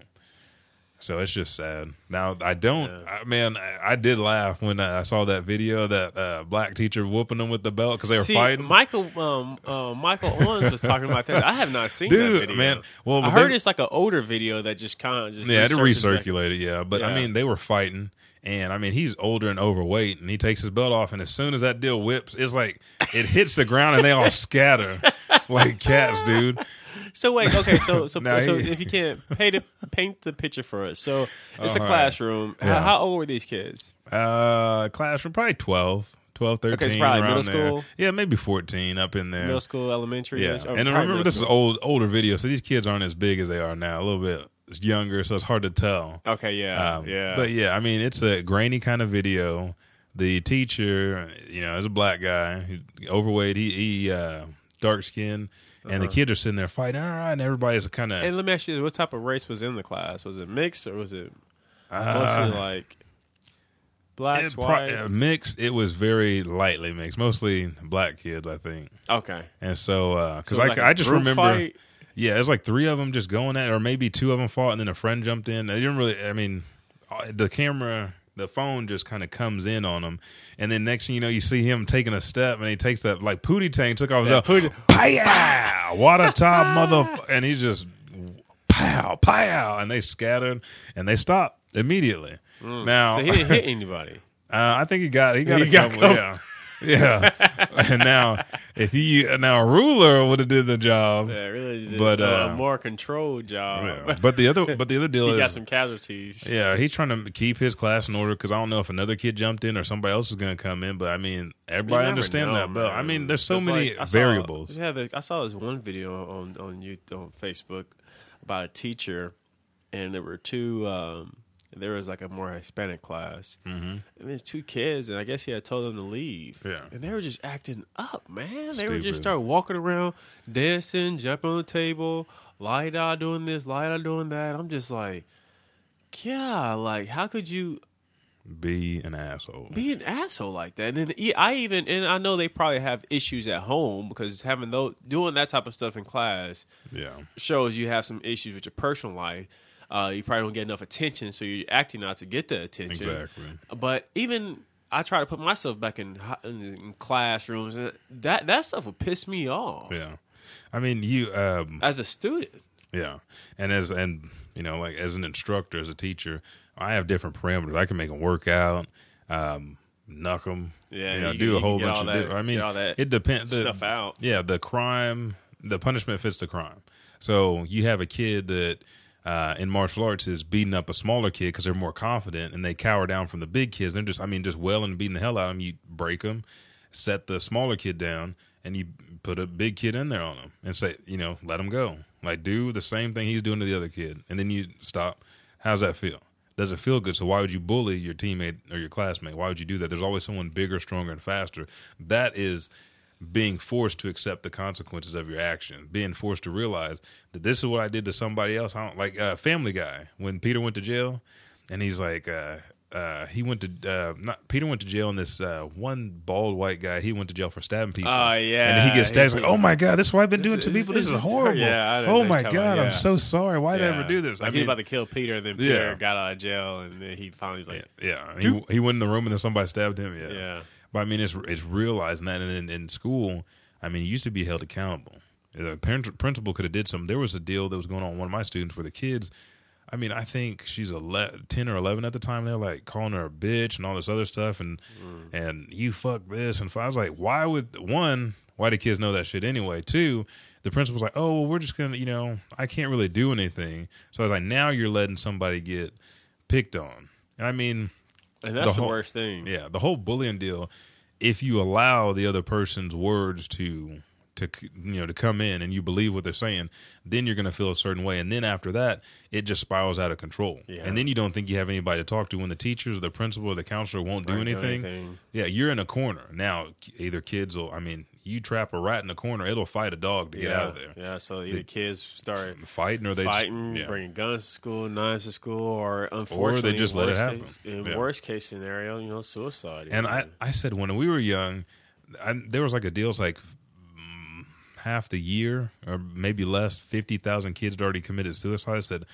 So it's just sad. Now I don't, Yeah. I, man. I, I did laugh when I saw that video that uh, black teacher whooping them with the belt because they were See, fighting. Michael, um, uh, Michael Owens was talking about that. I have not seen Dude, that video. man, well, I they- heard it's like an older video that just kind of just Yeah, to resurfaces back. it. Yeah, but I mean, they were fighting, and I mean, he's older and overweight, and he takes his belt off, and as soon as that deal whips, it's like it hits the ground, and they all scatter like cats, dude. So wait, okay, so so, so if you can't paint the paint the picture for us, so it's a classroom. How, Yeah. how old were these kids? Uh, classroom probably 12, 12, 13. Okay, it's probably middle there. school? Yeah, maybe fourteen up in there. Middle school, elementary. yeah, or and probably remember this is school? old older video, so these kids aren't as big as they are now. A little bit younger, so it's hard to tell. Okay, yeah, Um, yeah. But yeah, I mean, it's a grainy kind of video. The teacher, you know, is a black guy, overweight. He, he uh, dark skin, and the kids are sitting there fighting. All right, and everybody's kind of and let me ask you, what type of race was in the class? Was it mixed or was it uh, mostly like blacks, whites? mixed. It was very lightly mixed, mostly black kids, I think. okay, And so, because So it I, like I just remember, fight? yeah, it was like three of them just going at, it, or maybe two of them fought, and then a friend jumped in. They didn't really. I mean, uh, the camera, the phone just kind of comes in on him, and then next thing you know, you see him taking a step, and he takes that like Pootie Tang took off. Yeah, his pow, water top mother, and he's just pow, pow, and they scattered and they stopped immediately. Now, Mm. so he didn't hit anybody. uh, I think he got he got He a got couple. Yeah, yeah. and now, if he now a ruler would have did the job. Yeah, really, did But, a uh, more controlled job. Yeah. But the other, but the other deal he got some casualties. yeah, he's trying to keep his class in order because I don't know if another kid jumped in or somebody else is going to come in. But I mean, everybody understand know, that. But I mean, there's so It's many like- saw- variables. yeah, the, I saw this one video on on you on Facebook about a teacher, and there were two. Um, there was like a more Hispanic class, mm-hmm. and there's two kids, and I guess he had told them to leave. Yeah. and they were just acting up, man. They were Stupid. just start walking around, dancing, jumping on the table, light out doing this, light out doing that. I'm just like, yeah, like how could you Be an asshole. be an asshole like that. And then I even and I know they probably have issues at home because having those doing that type of stuff in class yeah, shows you have some issues with your personal life. Uh, you probably don't get enough attention, so you're acting out to get the attention. exactly. But even I try to put myself back in, in, in classrooms, and that that stuff would piss me off Yeah, I mean, you. Um, as a student. Yeah, and as and you know, like as an instructor, as a teacher, I have different parameters. I can make them work out, um, knuck them, Yeah, you know, you do a whole bunch of. that- different- I mean, all that it depends. the- stuff out. Yeah, the crime, the punishment fits the crime. So you have a kid that. Uh, in martial arts is beating up a smaller kid because they're more confident and they cower down from the big kids. They're just, I mean, just welling and beating the hell out of them. You break them, set the smaller kid down, and you put a big kid in there on him and say, you know, let him go. Like do the same thing he's doing to the other kid, and then you stop. How's that feel? Does it feel good? So why would you bully your teammate or your classmate? Why would you do that? There's always someone bigger, stronger, and faster. That is being forced to accept the consequences of your action, being forced to realize that this is what I did to somebody else. I don't like uh, Family Guy when Peter went to jail, and he's like, uh, uh, he went to uh, not Peter went to jail, and this uh, one bald white guy he went to jail for stabbing people. Oh, yeah. and he gets stabbed. He- like, oh my god, this is what I've been doing to people. This this is horrible. yeah, oh my god, about, I'm so sorry. Why did I ever do this? Like I he mean, about to kill Peter, and then Yeah. Peter got out of jail, and then he finally was like, Yeah, he he went in the room and then somebody stabbed him. Yeah, Yeah. But I mean, it's it's realizing that, and in, in school, I mean, you used to be held accountable. The parent, principal could have did something. There was a deal that was going on with one of my students where the kids. I mean, I think she's 11, 10 or eleven at the time. They're like calling her a bitch and all this other stuff, and mm. and you fuck this and I was like, why would one? Why do kids know that shit anyway? Two, the principal's like, oh, well, we're just gonna, you know, I can't really do anything. So I was like, now you're letting somebody get picked on, and I mean, and that's the, whole- worst thing. yeah, the whole bullying deal. If you allow the other person's words to to you know to come in and you believe what they're saying, then you're going to feel a certain way, and then after that, it just spirals out of control. Yeah. And then you don't think you have anybody to talk to when the teachers or the principal or the counselor won't do anything. anything. Yeah, you're in a corner now. Either kids will, I mean, you trap a rat in the corner, it'll fight a dog to yeah, get out of there. Yeah, so either kids start Fighting or they fighting, just, yeah. bringing guns to school, knives to school, or unfortunately, they just let it happen. Case, in Yeah. worst case scenario, you know, suicide. And you I. I said when we were young, I, there was like a deal. It's like mm, half the year or maybe less. Fifty thousand kids had already committed suicide. I said,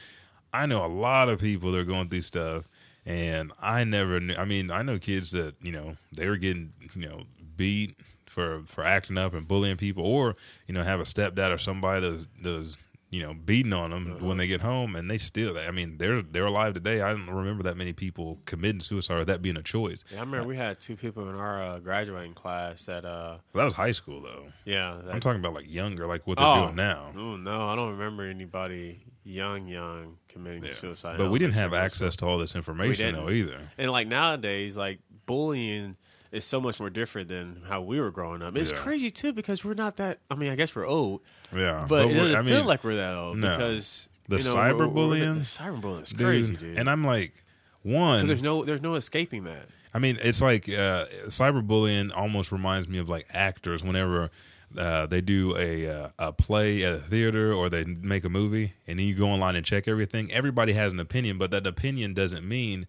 I know a lot of people that are going through stuff, and I never knew. I mean, I know kids that you know they were getting you know beat for for acting up and bullying people, or you know have a stepdad or somebody that was, that was you know beating on them when they get home, and they still. I mean, they're they're alive today. I don't remember that many people committing suicide or that being a choice. Yeah, I remember we had two people in our uh, graduating class that, uh, That was high school though. yeah, that, I'm talking about like younger, like what they're Oh. doing now. Oh no, I don't remember anybody young, young committing Yeah. suicide. But we didn't have access to all this information though either. And like nowadays, like bullying is so much more different than how we were growing up. It's Yeah. crazy too because we're not that. I mean, I guess we're old, Yeah, but, it we- doesn't I mean, feel like we're that old no. because The you know, cyberbullying? The, cyberbullying is crazy, dude. And I'm like, one, there's no there's no escaping that. I mean, it's like uh, cyberbullying almost reminds me of like actors whenever uh, they do a uh, a play at a theater or they make a movie, and then you go online and check everything. Everybody has an opinion, but that opinion doesn't mean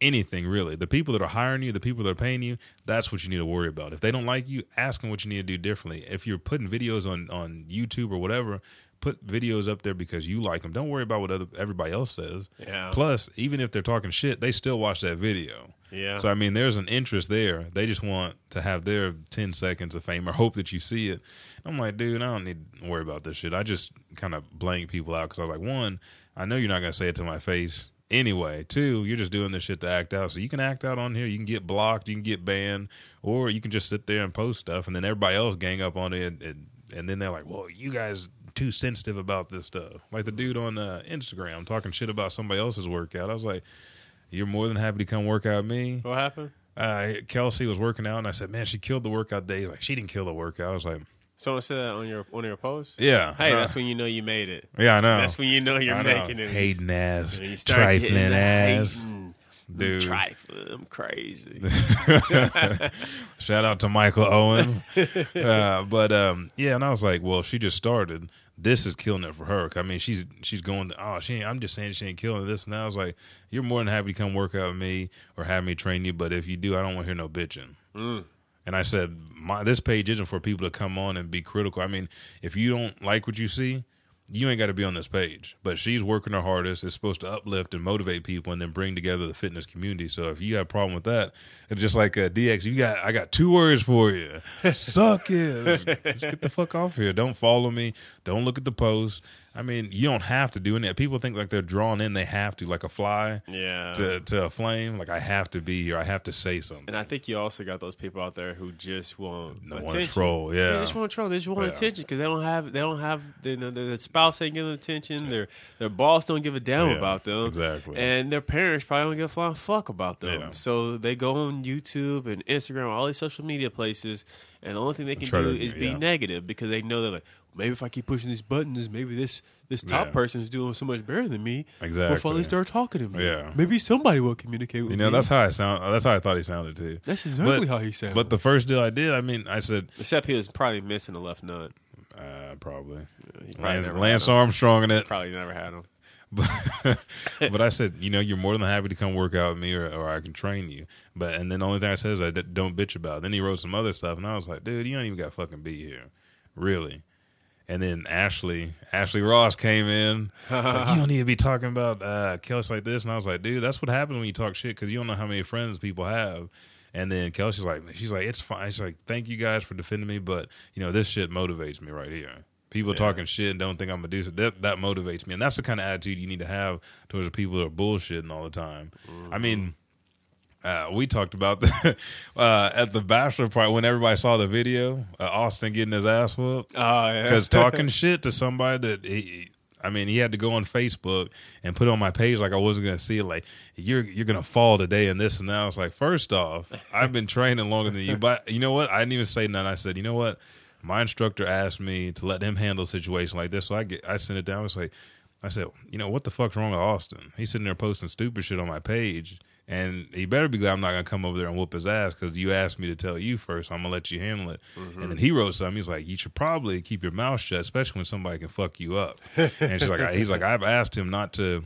anything really. The people that are hiring you, the people that are paying you, that's what you need to worry about. If they don't like you, ask them what you need to do differently. If you're putting videos on on YouTube or whatever, put videos up there because you like them. Don't worry about what other everybody else says. Yeah. Plus, even if they're talking shit, they still watch that video. Yeah. So I mean, there's an interest there. They just want to have their ten seconds of fame or hope that you see it. I'm like, dude, I don't need to worry about this shit. I just kind of blank people out because I was like, one, I know you're not gonna say it to my face anyway. Two, you're just doing this shit to act out. So you can act out on here. You can get blocked. You can get banned, or you can just sit there and post stuff, and then everybody else gang up on it, and, and, and then they're like, well, you guys too sensitive about this stuff. Like the dude on uh, Instagram talking shit about somebody else's workout. I was like. You're more than happy to come work out with me What happened? uh, Kelsey was working out, and I said, "Man, she killed the workout day." He's like, she didn't kill the workout. I was like, Someone said that on your on your post. "Yeah, Hey, that's when you know you made it. yeah, I know. That's when you know you're I know. making it. hating ass, you start trifling ass, hating. dude." Trifling, I'm crazy. Shout out to Michael Owen. uh, but um, yeah, and I was like, well, she just started. This is killing it for her. I mean, she's she's going. To oh, she. Ain't, I'm just saying she ain't killing this. And I was like, you're more than happy to come work out with me or have me train you. But if you do, I don't want to hear no bitching. And I said, my this page isn't for people to come on and be critical. I mean, if you don't like what you see, you ain't got to be on this page. But she's working her hardest. It's supposed to uplift and motivate people, and then bring together the fitness community. So if you have a problem with that, it's just like uh, DX. You got, I got two words for you: suck it. Just get the fuck off here. Don't follow me. Don't look at the post. I mean, you don't have to do any. People think like they're drawn in. They have to, like a fly yeah. to to a flame. Like I have to be here. I have to say something. and I think you also got those people out there who just want No attention. troll. They just want to troll. They just want Yeah. attention because they don't have they don't have the, the, the spouse ain't giving them attention. Their their boss don't give a damn Yeah, about them. exactly. And their parents probably don't give a flying fuck about them. Yeah. So they go on YouTube and Instagram, all these social media places, and the only thing they can do to- is be yeah. negative because they know they're like, maybe if I keep pushing these buttons, maybe this this top Yeah. person is doing so much better than me. Will Exactly. finally start talking to me. Yeah. Maybe somebody will communicate with me. You me. know, that's how I sound. That's how I thought he sounded too. That's exactly But- how he sounded. But the first deal I did, I mean, I said Except he was probably missing the left nut. uh, probably He probably Lance, Lance. Armstrong in it. Probably never had him. But, but I said, you know, you're more than happy to come work out with me, or, or I can train you. But and then the only thing I said is I d- don't bitch about. It. Then he wrote some other stuff, and I was like, dude, you don't even got to fucking be here, really. And then Ashley, Ashley Ross came in. Like, you don't need to be talking about uh, Kelsey like this. And I was like, dude, that's what happens when you talk shit because you don't know how many friends people have. And then Kelsey's like, she's like, it's fine. She's like, thank you guys for defending me, but you know, this shit motivates me right here. People Yeah. talking shit and don't think I'm gonna do it. That that motivates me, and that's the kind of attitude you need to have towards the people that are bullshitting all the time. I mean, uh, we talked about the, uh, at the bachelor party when everybody saw the video, uh, Austin getting his ass whooped Oh yeah. because talking shit to somebody that he, I mean, he had to go on Facebook and put on my page like I wasn't going to see it. Like you're you're going to fall today and this and that. I was like, first off, I've been training longer than you, but you know what? I didn't even say nothing. I said, you know what? My instructor asked me to let him handle a situation like this, so I get I sent it down. I was like, I said, you know what the fuck's wrong with Austin? He's sitting there posting stupid shit on my page. And he better be glad I'm not gonna come over there and whoop his ass because you asked me to tell you first. I'm gonna let you handle it. Mm-hmm. And then he wrote something. He's like, you should probably keep your mouth shut, especially when somebody can fuck you up. and she's like, he's like, I've asked him not to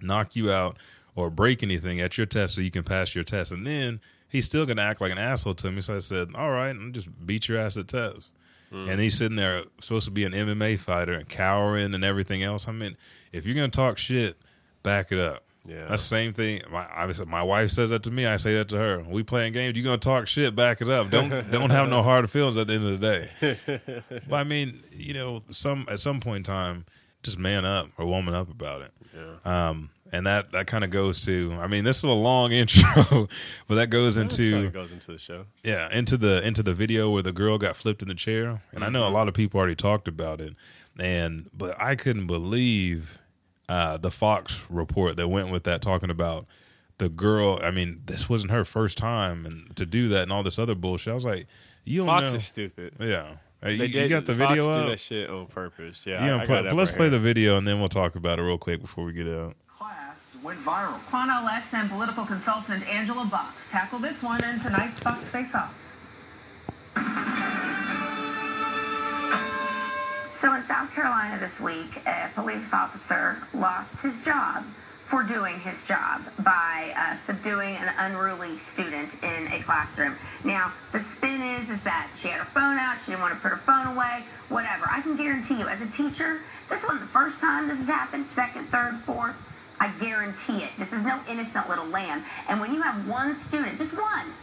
knock you out or break anything at your test so you can pass your test. And then he's still gonna act like an asshole to me. So I said, all right, I'm just beat your ass at test. And he's sitting there supposed to be an MMA fighter and cowering and everything else. I mean, if you're gonna talk shit, back it up. Yeah. That's the same thing. My obviously, my wife says that to me. I say that to her. We playing games. You gonna talk shit? Back it up. Don't don't have no hard feelings at the end of the day. but I mean, you know, some at some point in time, just man up or woman up about it. Yeah. Um, and that that kind of goes to. I mean, this is a long intro, but that goes into goes into the show. yeah, into the into the video where the girl got flipped in the chair, and I know a lot of people already talked about it, and but I couldn't believe uh, the Fox report that went with that, talking about the girl. I mean, this wasn't her first time, and to do that and all this other bullshit. I was like, you don't Fox know, is stupid. yeah. Hey, They you, you got the Fox video do up? that shit on purpose. Yeah, Yeah, I, I play, got let's right play here. the video and then we'll talk about it real quick before we get out. class went viral. Quanell X and political consultant Angela Box tackle this one in tonight's Fox Face Off. So in South Carolina this week, a police officer lost his job for doing his job by uh, subduing an unruly student in a classroom. Now, the spin is is that she had her phone out, she didn't want to put her phone away, whatever. I can guarantee you, as a teacher, this wasn't the first time this has happened, second, third, fourth. I guarantee it. This is no innocent little lamb. And when you have one student, just one,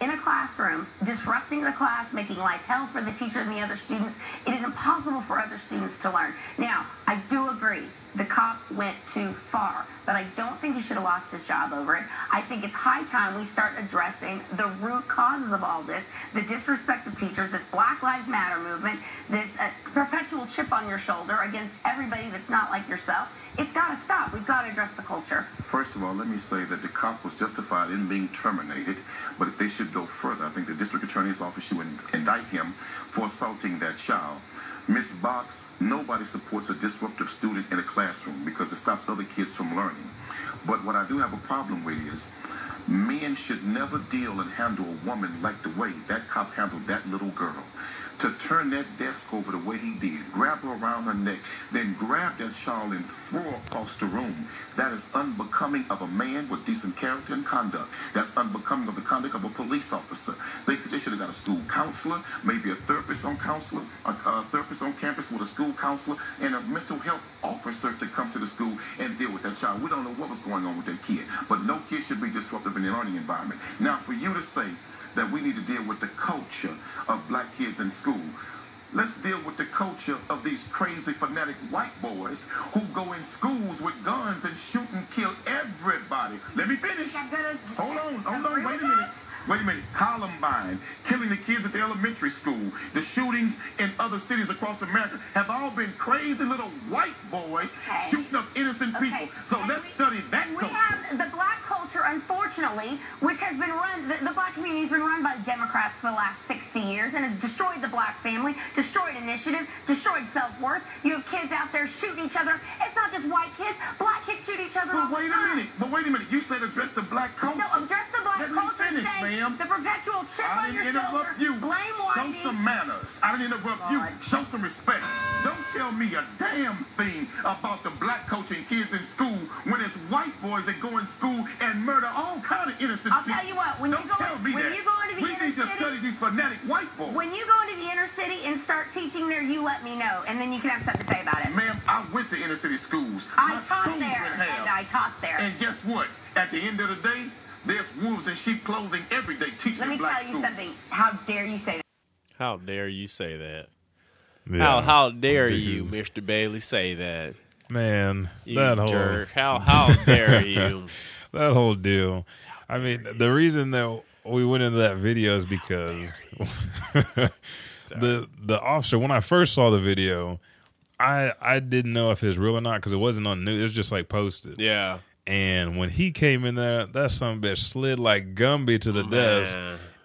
in a classroom, disrupting the class, making life hell for the teacher and the other students. It is impossible for other students to learn. Now, I do agree. The cop went too far, but I don't think he should have lost his job over it. I think it's high time we start addressing the root causes of all this the disrespect of teachers, this Black Lives Matter movement, this uh, perpetual chip on your shoulder against everybody that's not like yourself. It's got to stop. We've got to address the culture. First of all, let me say that the cop was justified in being terminated, but they should go further. I think the district attorney's office should indict him for assaulting that child. Miss Box, nobody supports a disruptive student in a classroom because it stops other kids from learning. But what I do have a problem with is men should never deal and handle a woman like the way that cop handled that little girl. To turn that desk over the way he did, grab her around her neck, then grab that child and throw her across the room. That is unbecoming of a man with decent character and conduct. That's unbecoming of the conduct of a police officer. They, they should have got a school counselor, maybe a therapist on counselor, a, a therapist on campus with a school counselor, and a mental health officer to come to the school and deal with that child. We don't know what was going on with that kid, but no kid should be disruptive in the learning environment. Now, for you to say that we need to deal with the culture of black kids in school. Let's deal with the culture of these crazy fanatic white boys who go in schools with guns and shoot and kill everybody. Let me finish. Hold on, hold on, wait a minute. Wait a minute. Columbine, killing the kids at the elementary school, the shootings in other cities across America have all been crazy little white boys Okay. shooting up innocent people. So And let's we- study that we culture. have the black culture, unfortunately, which has been run, the, the black community has been run by Democrats for the last 60 years and has destroyed the black family, destroyed initiative, destroyed self worth. You have kids out there shooting each other. It's not just white kids, black kids shoot each other But wait a minute. But wait a minute. You said address the black culture. No, address the black Let me finish, say ma'am. the perpetual chip I on your didn't shoulder, interrupt you. blame Show whitey. some manners. I didn't interrupt you. Show some respect. Don't tell me a damn thing about the black coaching kids in school when it's white boys that go in school and murder all kind of innocent I'll people. tell you what, when you Don't go- tell me when that. you go into the we inner need to study these fanatic white boys. When you go into the inner city and start teaching there, you let me know, and then you can have something to say about it. Ma'am, I went to inner city schools. I My taught there, have. and I taught there. And guess what? At the end of the day, there's wolves in sheep clothing every day teaching Let me black tell you schools. something. How dare you say that? How dare you say that? Yeah. How how dare Dude. you, Mister Bailey, say that? man? You that whole jerk! How how dare you? that whole deal. I mean, the reason that we went into that video is because the the officer. When I first saw the video, I I didn't know if it was real or not because it wasn't on news. It was just like posted. Yeah, And when he came in there, that son of a bitch slid like Gumby to the desk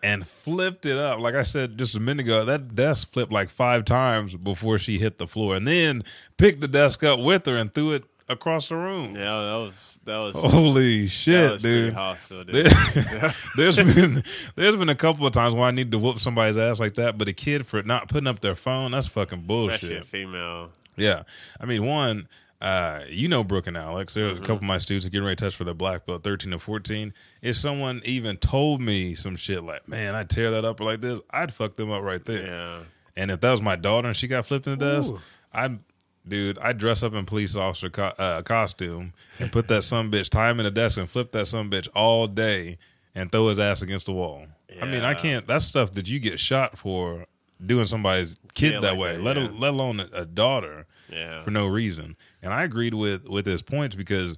and flipped it up. Like I said just a minute ago, that desk flipped like five times before she hit the floor, and then picked the desk up with her and threw it across the room. yeah, that was that was Holy that shit, was pretty dude! hostile. There, Dude. there's been there's been a couple of times where I need to whoop somebody's ass like that, but a kid for not putting up their phone, that's fucking bullshit. Especially a female. Yeah, I mean, one, uh, you know, Brooke and Alex. There's Mm-hmm. a couple of my students that getting ready to test for their black belt, thirteen to fourteen. If someone even told me some shit like, "Man, I tear that up or like this," I'd fuck them up right there. Yeah. And if that was my daughter and she got flipped in the desk, I'd, dude, I'd dress up in police officer co- uh, costume and put that some bitch, time in the desk and flip that some bitch all day and throw his ass against the wall. I mean, I can't. That's stuff that you get shot for doing somebody's kid Yeah, that like way, that, let yeah. a, let alone a, a daughter Yeah. for no reason. And I agreed with with his points because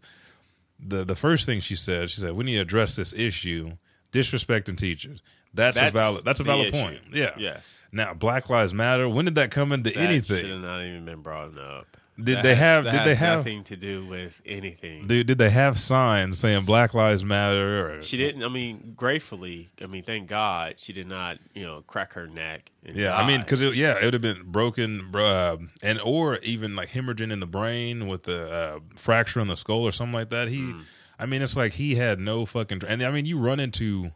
the the first thing she said, she said, we need to address this issue disrespecting teachers. That's, a valid. That's a valid issue. point. Yeah. Yes. Now, Black Lives Matter. When did that come into That anything? should have not even been brought up. Did That they has- have- that did has they have- nothing to do with anything? Dude, did they have signs saying Black Lives Matter? Or, She didn't. I mean, gratefully, I mean, thank God she did not, you know, crack her neck. And Yeah, I mean, because it, yeah, it would have been broken, uh, and or even like hemorrhaging in the brain with the uh, fracture in the skull or something like that. He, Hmm. I mean, it's like he had no fucking. And I mean, you run into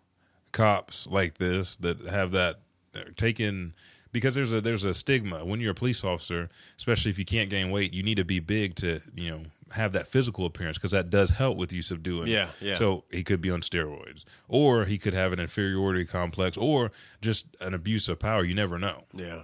cops like this that have that uh, taken because there's a there's a stigma when you're a police officer, especially if you can't gain weight. You need to be big to you know have that physical appearance because that does help with you subduing. Yeah, yeah. So he could be on steroids, or he could have an inferiority complex, or just an abuse of power. You never know. yeah,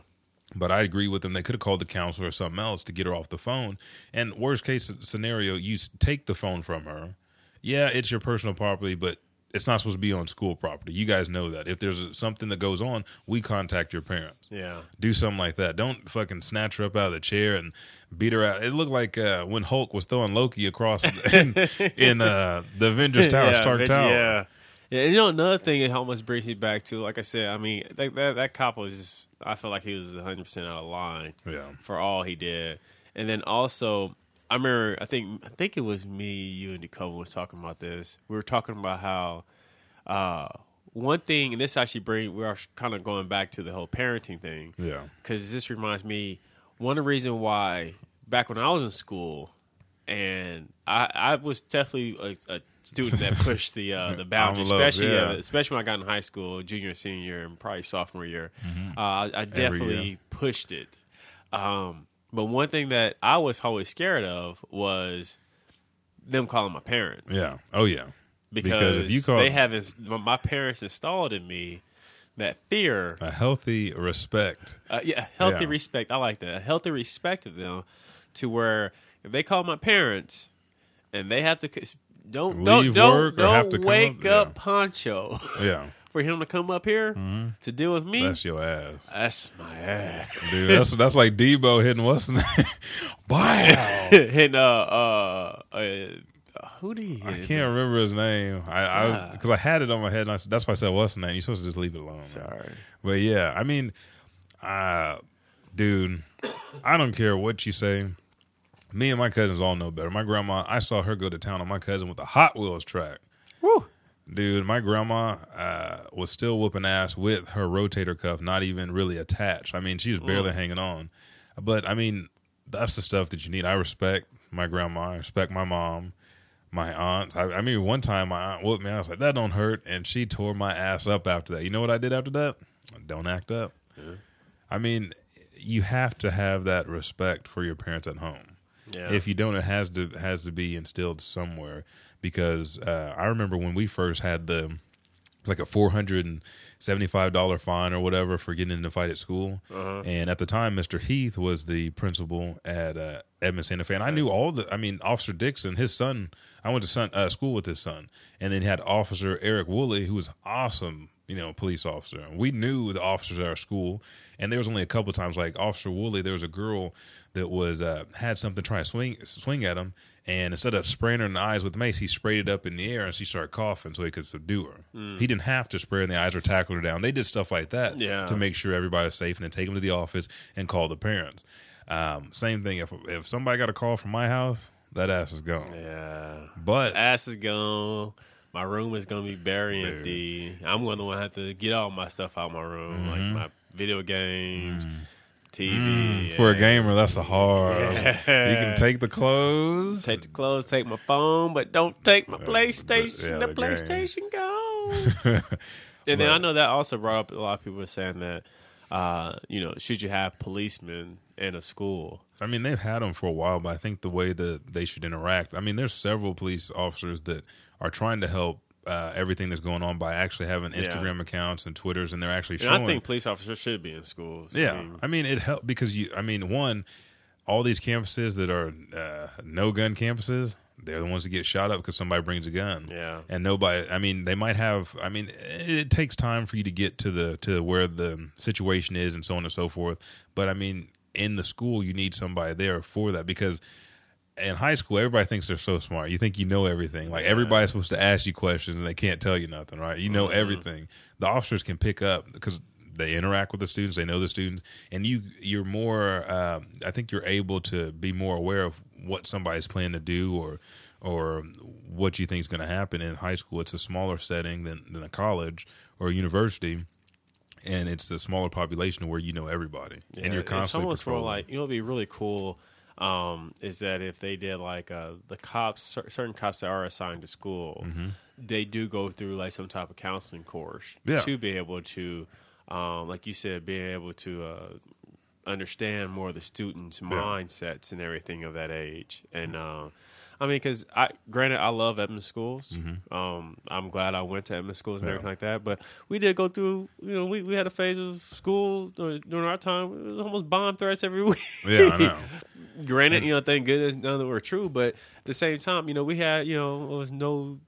But I agree with them. They could have called the counselor or something else to get her off the phone. And worst case scenario, you take the phone from her. Yeah, it's your personal property, but it's not supposed to be on school property. You guys know that. If there's something that goes on, we contact your parents. yeah. Do something like that. Don't fucking snatch her up out of the chair and beat her out. It looked like uh, when Hulk was throwing Loki across in, in uh, the Avengers Tower, yeah, Stark Tower. Yeah. Yeah, and you know another thing it almost brings me back to, like I said, I mean that that, that cop was just I feel like he was 100 percent out of line Yeah. for all he did, and then also I remember I think I think it was me, you, and Dakota was talking about this. We were talking about how uh, one thing, and this actually bring we are kind of going back to the whole parenting thing, Yeah. because this reminds me one of the reasons why back when I was in school, and I, I was definitely a, a student that pushed the uh, the boundary, Envelope, especially yeah. uh, especially when I got in high school, junior, senior, and probably sophomore year. Uh, I, I definitely year. pushed it. Um, but one thing that I was always scared of was them calling my parents Yeah. Oh, yeah. because, if you call they haven't. My parents installed in me that fear a healthy respect, uh, yeah, healthy Yeah. respect. I like that. A healthy respect of them, to where if they call my parents and they have to don't Leave don't don't, or don't have to wake up- up, yeah. Poncho yeah, for him to come up here to deal with me. that's your ass. That's my ass. Dude, that's that's like Debo hitting what's his name? Wow. hitting uh, uh, uh, who did he I can't remember his name. I I because I, had it on my head. And I, that's why I said what's his name. You're supposed to just leave it alone. man. Sorry. But yeah, I mean, uh, dude, I don't care what you say. Me and my cousins all know better. My grandma, I saw her go to town on my cousin with a Hot Wheels track. Woo. Dude, my grandma uh, was still whooping ass with her rotator cuff not even really attached. I mean, she was barely hanging on. But I mean, that's the stuff that you need. I respect my grandma. I respect my mom, my aunts. I, I mean, one time my aunt whooped me. I was like, "That don't hurt," and she tore my ass up after that. You know what I did after that? Don't act up. I mean, you have to have that respect for your parents at home. Yeah. If you don't, it has to has to be instilled somewhere. Because uh, I remember when we first had the it's like a four hundred and seventy five dollar fine or whatever for getting in a fight at school. And at the time, Mr. Heath was the principal at uh, Edmond Santa Fe, and I knew all the. I mean, Officer Dixon, his son. I went to son, uh, school with his son, and then he had Officer Eric Woolley, who was awesome. You know, police officer. We knew the officers at our school, and there was only a couple times like Officer Woolley. There was a girl that was uh, had something trying to swing swing at him, and instead of spraying her in the eyes with mace, he sprayed it up in the air, and she started coughing so he could subdue her. He didn't have to spray her in the eyes or tackle her down. They did stuff like that Yeah. to make sure everybody was safe, and then take them to the office and call the parents. Um, same thing. If if somebody got a call from my house, that ass is gone. Yeah. But Ass is gone. My room is gonna be very empty. I'm gonna have to get all my stuff out of my room, Mm-hmm. like my video games, TV For a gamer, that's a hard. Yeah. You can take the clothes. Take the clothes, take my phone, but don't take my Uh, PlayStation. yeah, the, the. PlayStation go. and then I know that also brought up a lot of people saying that, uh, you know, should you have policemen in a school? I mean, they've had them for a while, but I think the way that they should interact. I mean, there's several police officers that are trying to help uh, everything that's going on by actually having Yeah. Instagram accounts and Twitters, and they're actually And showing. I think police officers should be in schools. I yeah, mean, I mean, it helped because you. I mean, one, all these campuses that are uh, no gun campuses, they're the ones that get shot up because somebody brings a gun. Yeah. and nobody. I mean, they might have. I mean, it, it takes time for you to get to the to where the situation is and so on and so forth. But I mean, in the school, you need somebody there for that because in high school, everybody thinks they're so smart. You think you know everything. Like everybody's supposed to ask you questions and they can't tell you nothing, right? You know everything. The officers can pick up because they interact with the students, they know the students, and you you're more. Um, I think you're able to be more aware of what somebody's planning to do or or what you think is going to happen in high school. It's a smaller setting than than a college or a university. And it's a smaller population where you know everybody, and you're it's constantly almost more like you know, it'd be really cool. Um, is that if they did like uh, the cops, certain cops that are assigned to school, they do go through like some type of counseling course Yeah. to be able to, um, like you said, being able to uh, understand more of the students' mindsets and everything of that age. And uh, I mean, because I granted I love Edmond schools. Um, I'm glad I went to Edmond schools and Mm-hmm. Yeah. everything like that. But we did go through. You know, we, we had a phase of school during our time. It was almost bomb threats every week. yeah, I know. Granted, you know, thank goodness none of them were true. But at the same time, you know, we had you know it was no.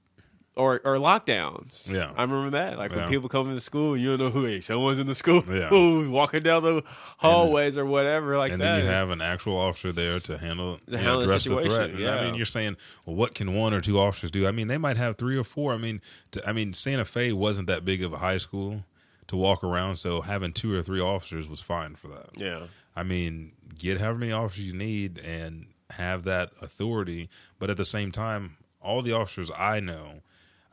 Or, or lockdowns. Yeah. I remember that. Like Yeah. when people come into school, you don't know who. Hey, someone's in the school. Yeah. Who's walking down the hallways or whatever like and that. then you have an actual officer there to handle, you know, the address the threat. Yeah. I mean, you're saying, well, what can one or two officers do? I mean, they might have three or four. I mean, to, I mean, Santa Fe wasn't that big of a high school to walk around, so having two or three officers was fine for that. yeah. I mean, get however many officers you need and have that authority. But at the same time, all the officers I know,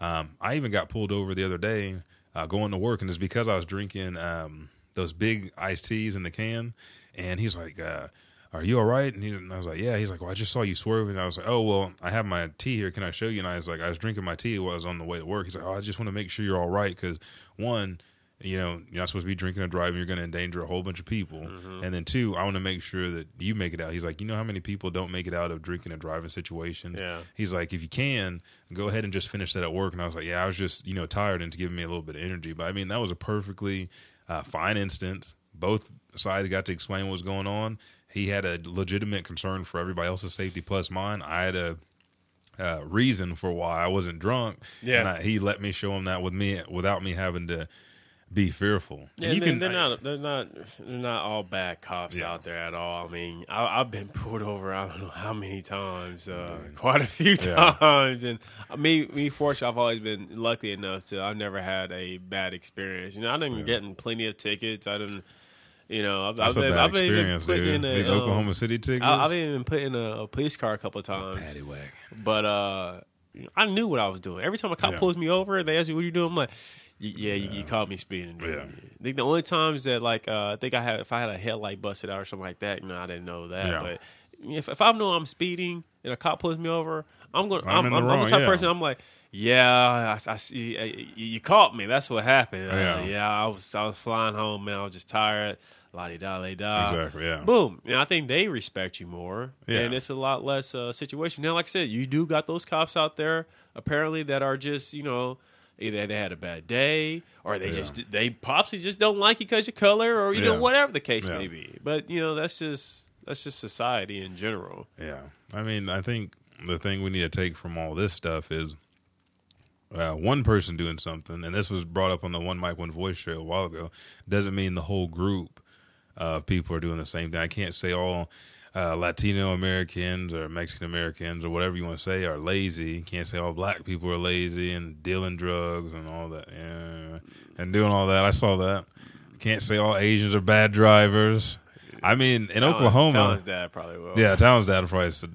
um, I even got pulled over the other day uh, going to work, and it's because I was drinking um, those big iced teas in the can. And he's like, uh, "Are you all right?" And, he, and I was like, "Yeah." He's like, "Well, I just saw you swerving." And I was like, "Oh, well, I have my tea here. Can I show you?" And I was like, "I was drinking my tea while I was on the way to work." He's like, "Oh, I just want to make sure you're all right because one." You know, you're not supposed to be drinking and driving. You're going to endanger a whole bunch of people. Mm-hmm. And then two, I want to make sure that you make it out. He's like, you know how many people don't make it out of drinking and driving situation? Yeah. He's like, if you can, go ahead and just finish that at work. And I was like, yeah, I was just, you know, tired and it's giving me a little bit of energy. But I mean, that was a perfectly uh, fine instance. Both sides got to explain what was going on. He had a legitimate concern for everybody else's safety plus mine. I had a uh, reason for why I wasn't drunk. Yeah. And I, he let me show him that with me without me having to be fearful. Yeah, And you can, they're I- not they're not they're not all bad cops Yeah. out there at all. I mean, I, I've been pulled over I don't know how many times, uh, quite a few Yeah. times, and me me fortunately I've always been lucky enough to I've never had a bad experience. You know, I've been getting plenty of tickets. I didn't, you know, I've, That's I've a been I've been put in a, These um, Oklahoma City tickets. I, I've even been put in a, a police car a couple of times. Paddy wagon. But uh, I knew what I was doing. Every time a cop Yeah. pulls me over and they ask me what you doing, I'm like, "Y- yeah, you, you caught me speeding. dude." Yeah. I think the only times that like uh, I think I had if I had a headlight busted out or something like that, you know, I didn't know that. Yeah. But if if I know I'm speeding and a cop pulls me over, I'm going. I'm I'm, in the I'm, I'm the wrong, type of yeah. person. I'm like, yeah, I, I see. uh, You, you caught me. That's what happened. Uh, Yeah. yeah, I was I was flying home, man. I was just tired. La di da, la da. Exactly, yeah. Boom. And I think they respect you more, Yeah. and it's a lot less uh, situation. Now, like I said, you do got those cops out there apparently that are just you know either they had a bad day or they Yeah. just they possibly just don't like you because your color or you know whatever the case Yeah. may be. But you know that's just that's just society in general. Yeah. I mean, I think the thing we need to take from all this stuff is uh, one person doing something, and this was brought up on the One Mic One Voice show a while ago, doesn't mean the whole group of people are doing the same thing. I can't say all uh, Latino Americans or Mexican Americans or whatever you want to say are lazy. Can't say all black people are lazy and dealing drugs and all that. Yeah. And doing all that. I saw that. Can't say all Asians are bad drivers. I mean, in Oklahoma. Talon's dad probably will. Yeah, Town's dad probably said,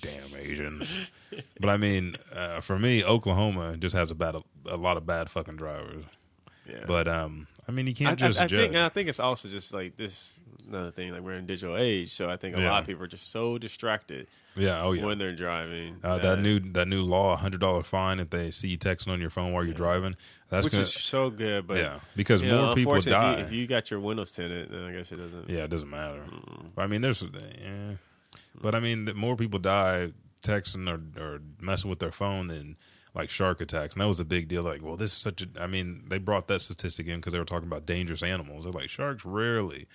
"Damn Asian." but I mean, uh, for me, Oklahoma just has a bad, a lot of bad fucking drivers. Yeah. But um, I mean, you can't I- just I judge. think I think it's also just like this another thing. Like we're in digital age, so I think a Yeah. lot of people are just so distracted Yeah. Oh yeah. when they're driving. Uh, that new that new law, hundred dollar fine if they see you texting on your phone while you're driving. That's which gonna, is so good, but yeah, because you know, more people die. If you, if you got your windows tinted, then I guess it doesn't. yeah, it doesn't matter. I mean, there's, yeah. but I mean, the more people die texting or, or messing with their phone than like shark attacks, and that was a big deal. Like, well, this is such a. I mean, they brought that statistic in because they were talking about dangerous animals. They're like sharks rarely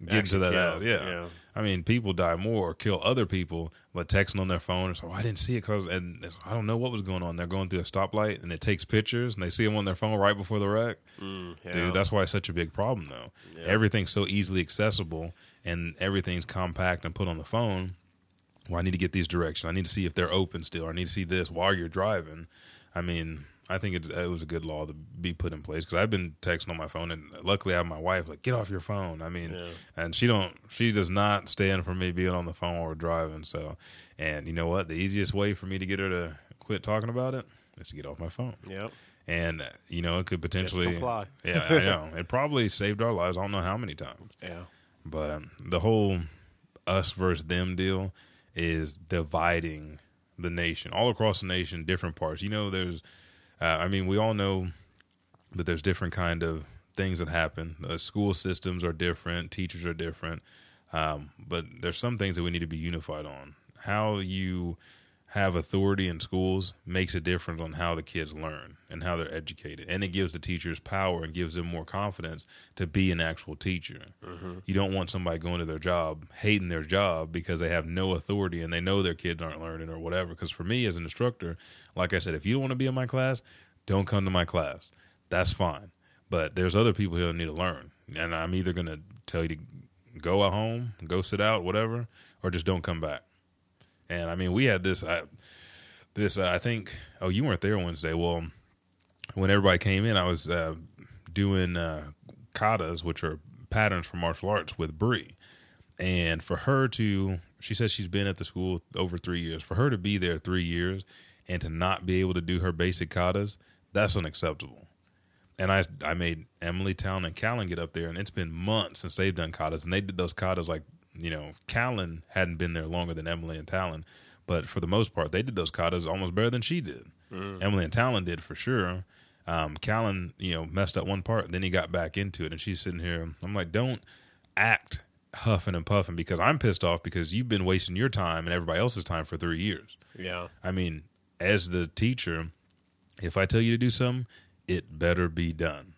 get into Actually that. kill, out. Yeah. yeah. I mean, people die more or kill other people, but texting on their phone. So I didn't see it because, and I don't know what was going on. They're going through a stoplight and it takes pictures, and they see them on their phone right before the wreck. Mm, yeah. Dude, that's why it's such a big problem, though. Everything's so easily accessible, and everything's compact and put on the phone. Well, I need to get these directions. I need to see if they're open still. I need to see this while you're driving. I mean, I think it's, it was a good law to be put in place because I've been texting on my phone, and luckily I have my wife like, "Get off your phone." I mean, Yeah. and she don't, she does not stand for me being on the phone while we're driving. So, and you know what? The easiest way for me to get her to quit talking about it is to get off my phone Yep. and uh, you know it could potentially yeah i know it probably saved our lives i don't know how many times Yeah. but the whole us versus them deal is dividing the nation all across the nation different parts you know there's uh, i mean we all know that there's different kind of things that happen. The school systems are different teachers are different um, but there's some things that we need to be unified on. How you have authority in schools makes a difference on how the kids learn and how they're educated. And it gives the teachers power and gives them more confidence to be an actual teacher. Mm-hmm. You don't want somebody going to their job, hating their job because they have no authority and they know their kids aren't learning or whatever. Because for me as an instructor, like I said, if you don't want to be in my class, don't come to my class. That's fine. But there's other people here that need to learn. And I'm either going to tell you to go at home, go sit out, whatever, or just don't come back. And I mean, we had this. I, this uh, I think. Oh, you weren't there Wednesday. Well, when everybody came in, I was uh, doing uh, katas, which are patterns for martial arts, with Bree. And for her to, she says she's been at the school over three years. For her to be there three years and to not be able to do her basic katas, that's unacceptable. And I, I made Emily Town and Callan get up there, and it's been months since they've done katas, and they did those katas like you know, Callan hadn't been there longer than Emily and Talon, but for the most part, they did those katas almost better than she did. Emily and Talon did for sure. Um, Callan, you know, messed up one part, then he got back into it, and she's sitting here. I'm like, don't act huffing and puffing because I'm pissed off because you've been wasting your time and everybody else's time for three years. Yeah. I mean, as the teacher, if I tell you to do something, it better be done.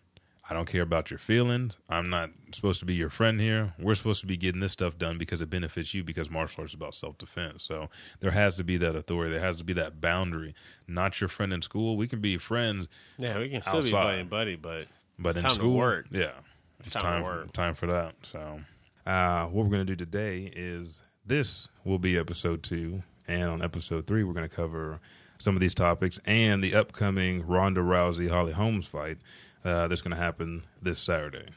I don't care about your feelings. I'm not supposed to be your friend here. We're supposed to be getting this stuff done because it benefits you because martial arts is about self defense. So there has to be that authority. There has to be that boundary. Not your friend in school. We can be friends, Yeah, we can still be buddy and buddy, but but it's in time school, to work. yeah, it's time time to work. time for that. So uh, what we're going to do today is this will be episode two, and on episode three, we're going to cover some of these topics and the upcoming Ronda Rousey Holly Holmes fight uh, that's going to happen this Saturday.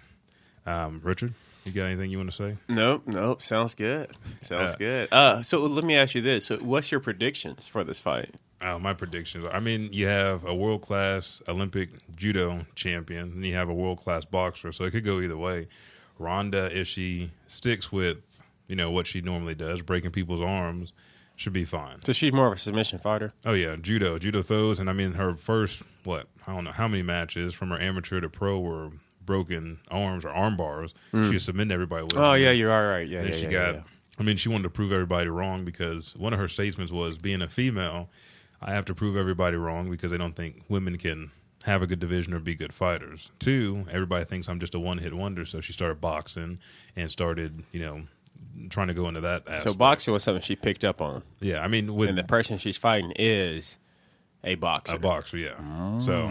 Um, Richard, you got anything you want to say? Nope, nope. Sounds good. Sounds Uh, good. Uh, so let me ask you this: so What's your predictions for this fight? Uh, my predictions. I mean, you have a world class Olympic judo champion, and you have a world class boxer, so it could go either way. Ronda, if she sticks with you know what she normally does, breaking people's arms, should be fine. So she's more of a submission fighter. Oh yeah, judo, judo throws, and I mean her first what I don't know how many matches from her amateur to pro were broken arms or arm bars. Mm. She was submitting everybody with. Oh yeah, you're all right. Yeah, Then yeah, she yeah, got. yeah, I mean, she wanted to prove everybody wrong because one of her statements was, "Being a female, I have to prove everybody wrong because they don't think women can have a good division or be good fighters." Two, everybody thinks I'm just a one hit wonder, so she started boxing and started, you know, trying to go into that. Aspect. So boxing was something she picked up on, yeah. I mean, with and the person she's fighting is a boxer. a boxer, yeah. So,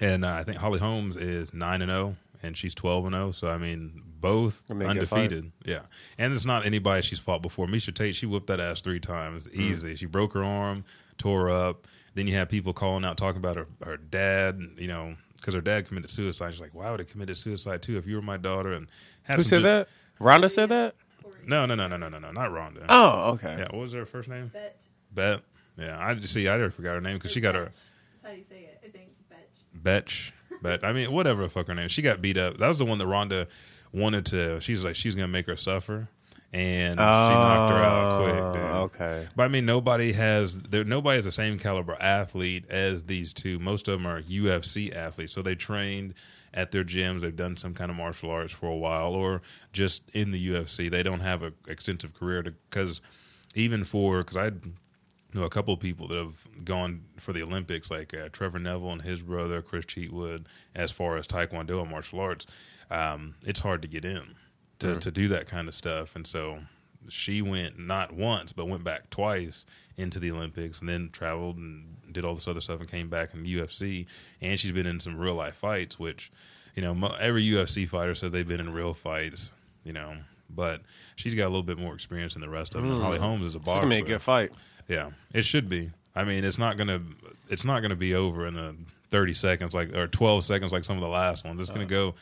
and uh, I think Holly Holmes is nine and zero, and she's twelve and zero. So I mean, both Gonna be a good fight. undefeated. Yeah, and it's not anybody she's fought before. Miesha Tate, she whooped that ass three times Mm. easily. She broke her arm, tore up. Then you have people calling out, talking about her her dad. You know, because her dad committed suicide. She's like, "Why would have committed suicide too if you were my daughter?" And had Who said ju- that? Ronda said that. No, no, no, no, no, no, no, not Ronda. Oh, okay. Yeah, what was her first name? Bet. Bet. Yeah, I just see. I already forgot her name because she got her. That's how you say it. I think Betch. Betch. Bet. I mean, whatever the fuck her name. She got beat up. That was the one that Ronda wanted to. She's like she's gonna make her suffer, and she knocked her out quick. Oh, dude. Oh, okay. But I mean, nobody has there. Nobody has the same caliber athlete as these two. Most of them are UFC athletes, so they trained at their gyms. They've done some kind of martial arts for a while, or just in the UFC. They don't have an extensive career because even for because I know a couple of people that have gone for the Olympics, like uh, Trevor Neville and his brother Chris Cheatwood, as far as Taekwondo and martial arts. Um, it's hard to get in to, to do that kind of stuff, and so she went not once but went back twice into the Olympics, and then traveled and did all this other stuff, and came back in the UFC. And she's been in some real life fights, which you know every UFC fighter says they've been in real fights, you know. But she's got a little bit more experience than the rest of them. And Holly Holmes is a It's boxer. gonna be a good fight. Yeah, it should be. I mean, it's not gonna it's not gonna be over in a thirty seconds like or twelve seconds like some of the last ones. It's gonna uh. go,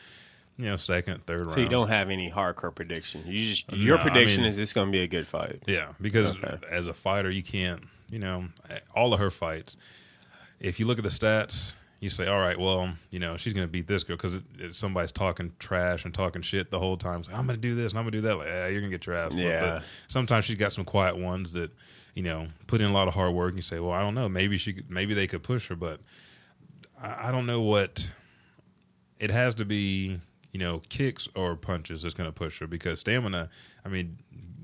you know, second, third round. So you don't have any hardcore prediction. You just your No, I prediction mean- is it's gonna be a good fight. Yeah, because Okay. as a fighter, you can't. You know, all of her fights. If you look at the stats, you say, "All right, well, you know, she's going to beat this girl because somebody's talking trash and talking shit the whole time. It's like, I'm going to do this and I'm going to do that. Like, yeah, you're going to get your ass. Yeah. But sometimes she's got some quiet ones that, you know, put in a lot of hard work. And you say, well, I don't know. Maybe she, could, maybe they could push her, but I, I don't know what. It has to be, you know, kicks or punches that's going to push her because stamina. I mean,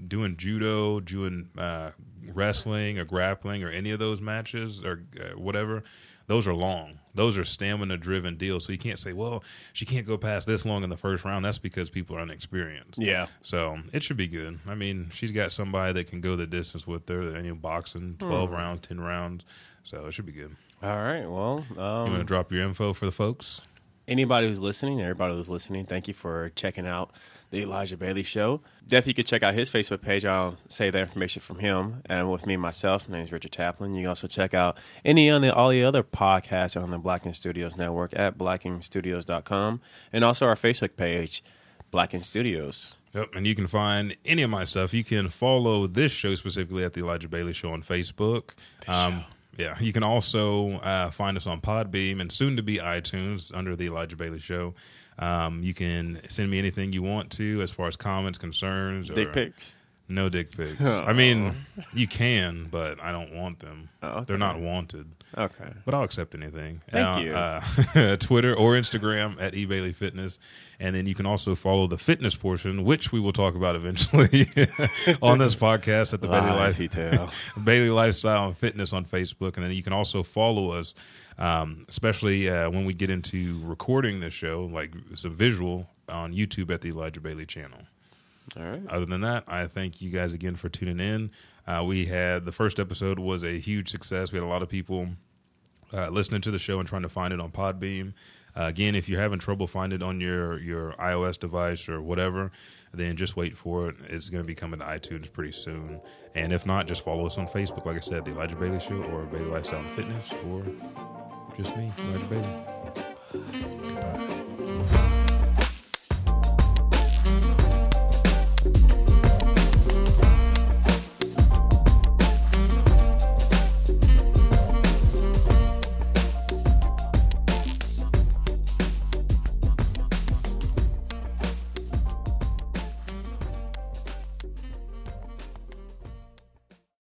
doing judo, doing uh, wrestling or grappling or any of those matches or uh, whatever, those are long. Those are stamina driven deals. So you can't say, well, she can't go past this long in the first round. That's because people are inexperienced. Yeah. So it should be good. I mean, she's got somebody that can go the distance with her. Know, boxing, 12 rounds, 10 rounds. So it should be good. All right. Well, You want to um, drop your info for the folks? Anybody who's listening, everybody who's listening, thank you for checking out the Elijah Bailey Show. Definitely, you could check out his Facebook page. I'll say the information from him and with me myself. My name is Richard Taplin. You can also check out any of the all the other podcasts on the Blacking Studios Network at blackingstudios.com and also our Facebook page, Blacking Studios. Yep, and you can find any of my stuff. You can follow this show specifically at the Elijah Bailey Show on Facebook. Um, yeah, you can also uh, find us on Podbean and soon to be iTunes under the Elijah Bailey Show. Um, you can send me anything you want to as far as comments, concerns, Dick or- pics. No dick pics. I mean, you can, but I don't want them. Oh, okay. They're not wanted. Okay. But I'll accept anything. Thank Uh, you. Uh, Twitter or Instagram at eBailey Fitness, and then you can also follow the fitness portion, which we will talk about eventually on this podcast at the Bailey Life. Bailey Lifestyle and Fitness on Facebook, and then you can also follow us, um, especially uh, when we get into recording this show, like some visual on YouTube at the Elijah Bailey channel. All right. Other than that, I thank you guys again for tuning in. Uh, we had the first episode was a huge success. We had a lot of people uh, listening to the show and trying to find it on Podbean. Uh, again, if you're having trouble finding it on your your iOS device or whatever, then just wait for it. It's going to be coming to iTunes pretty soon. And if not, just follow us on Facebook. Like I said, the Elijah Bailey Show or Bailey Lifestyle and Fitness or just me, Elijah Bailey. Goodbye.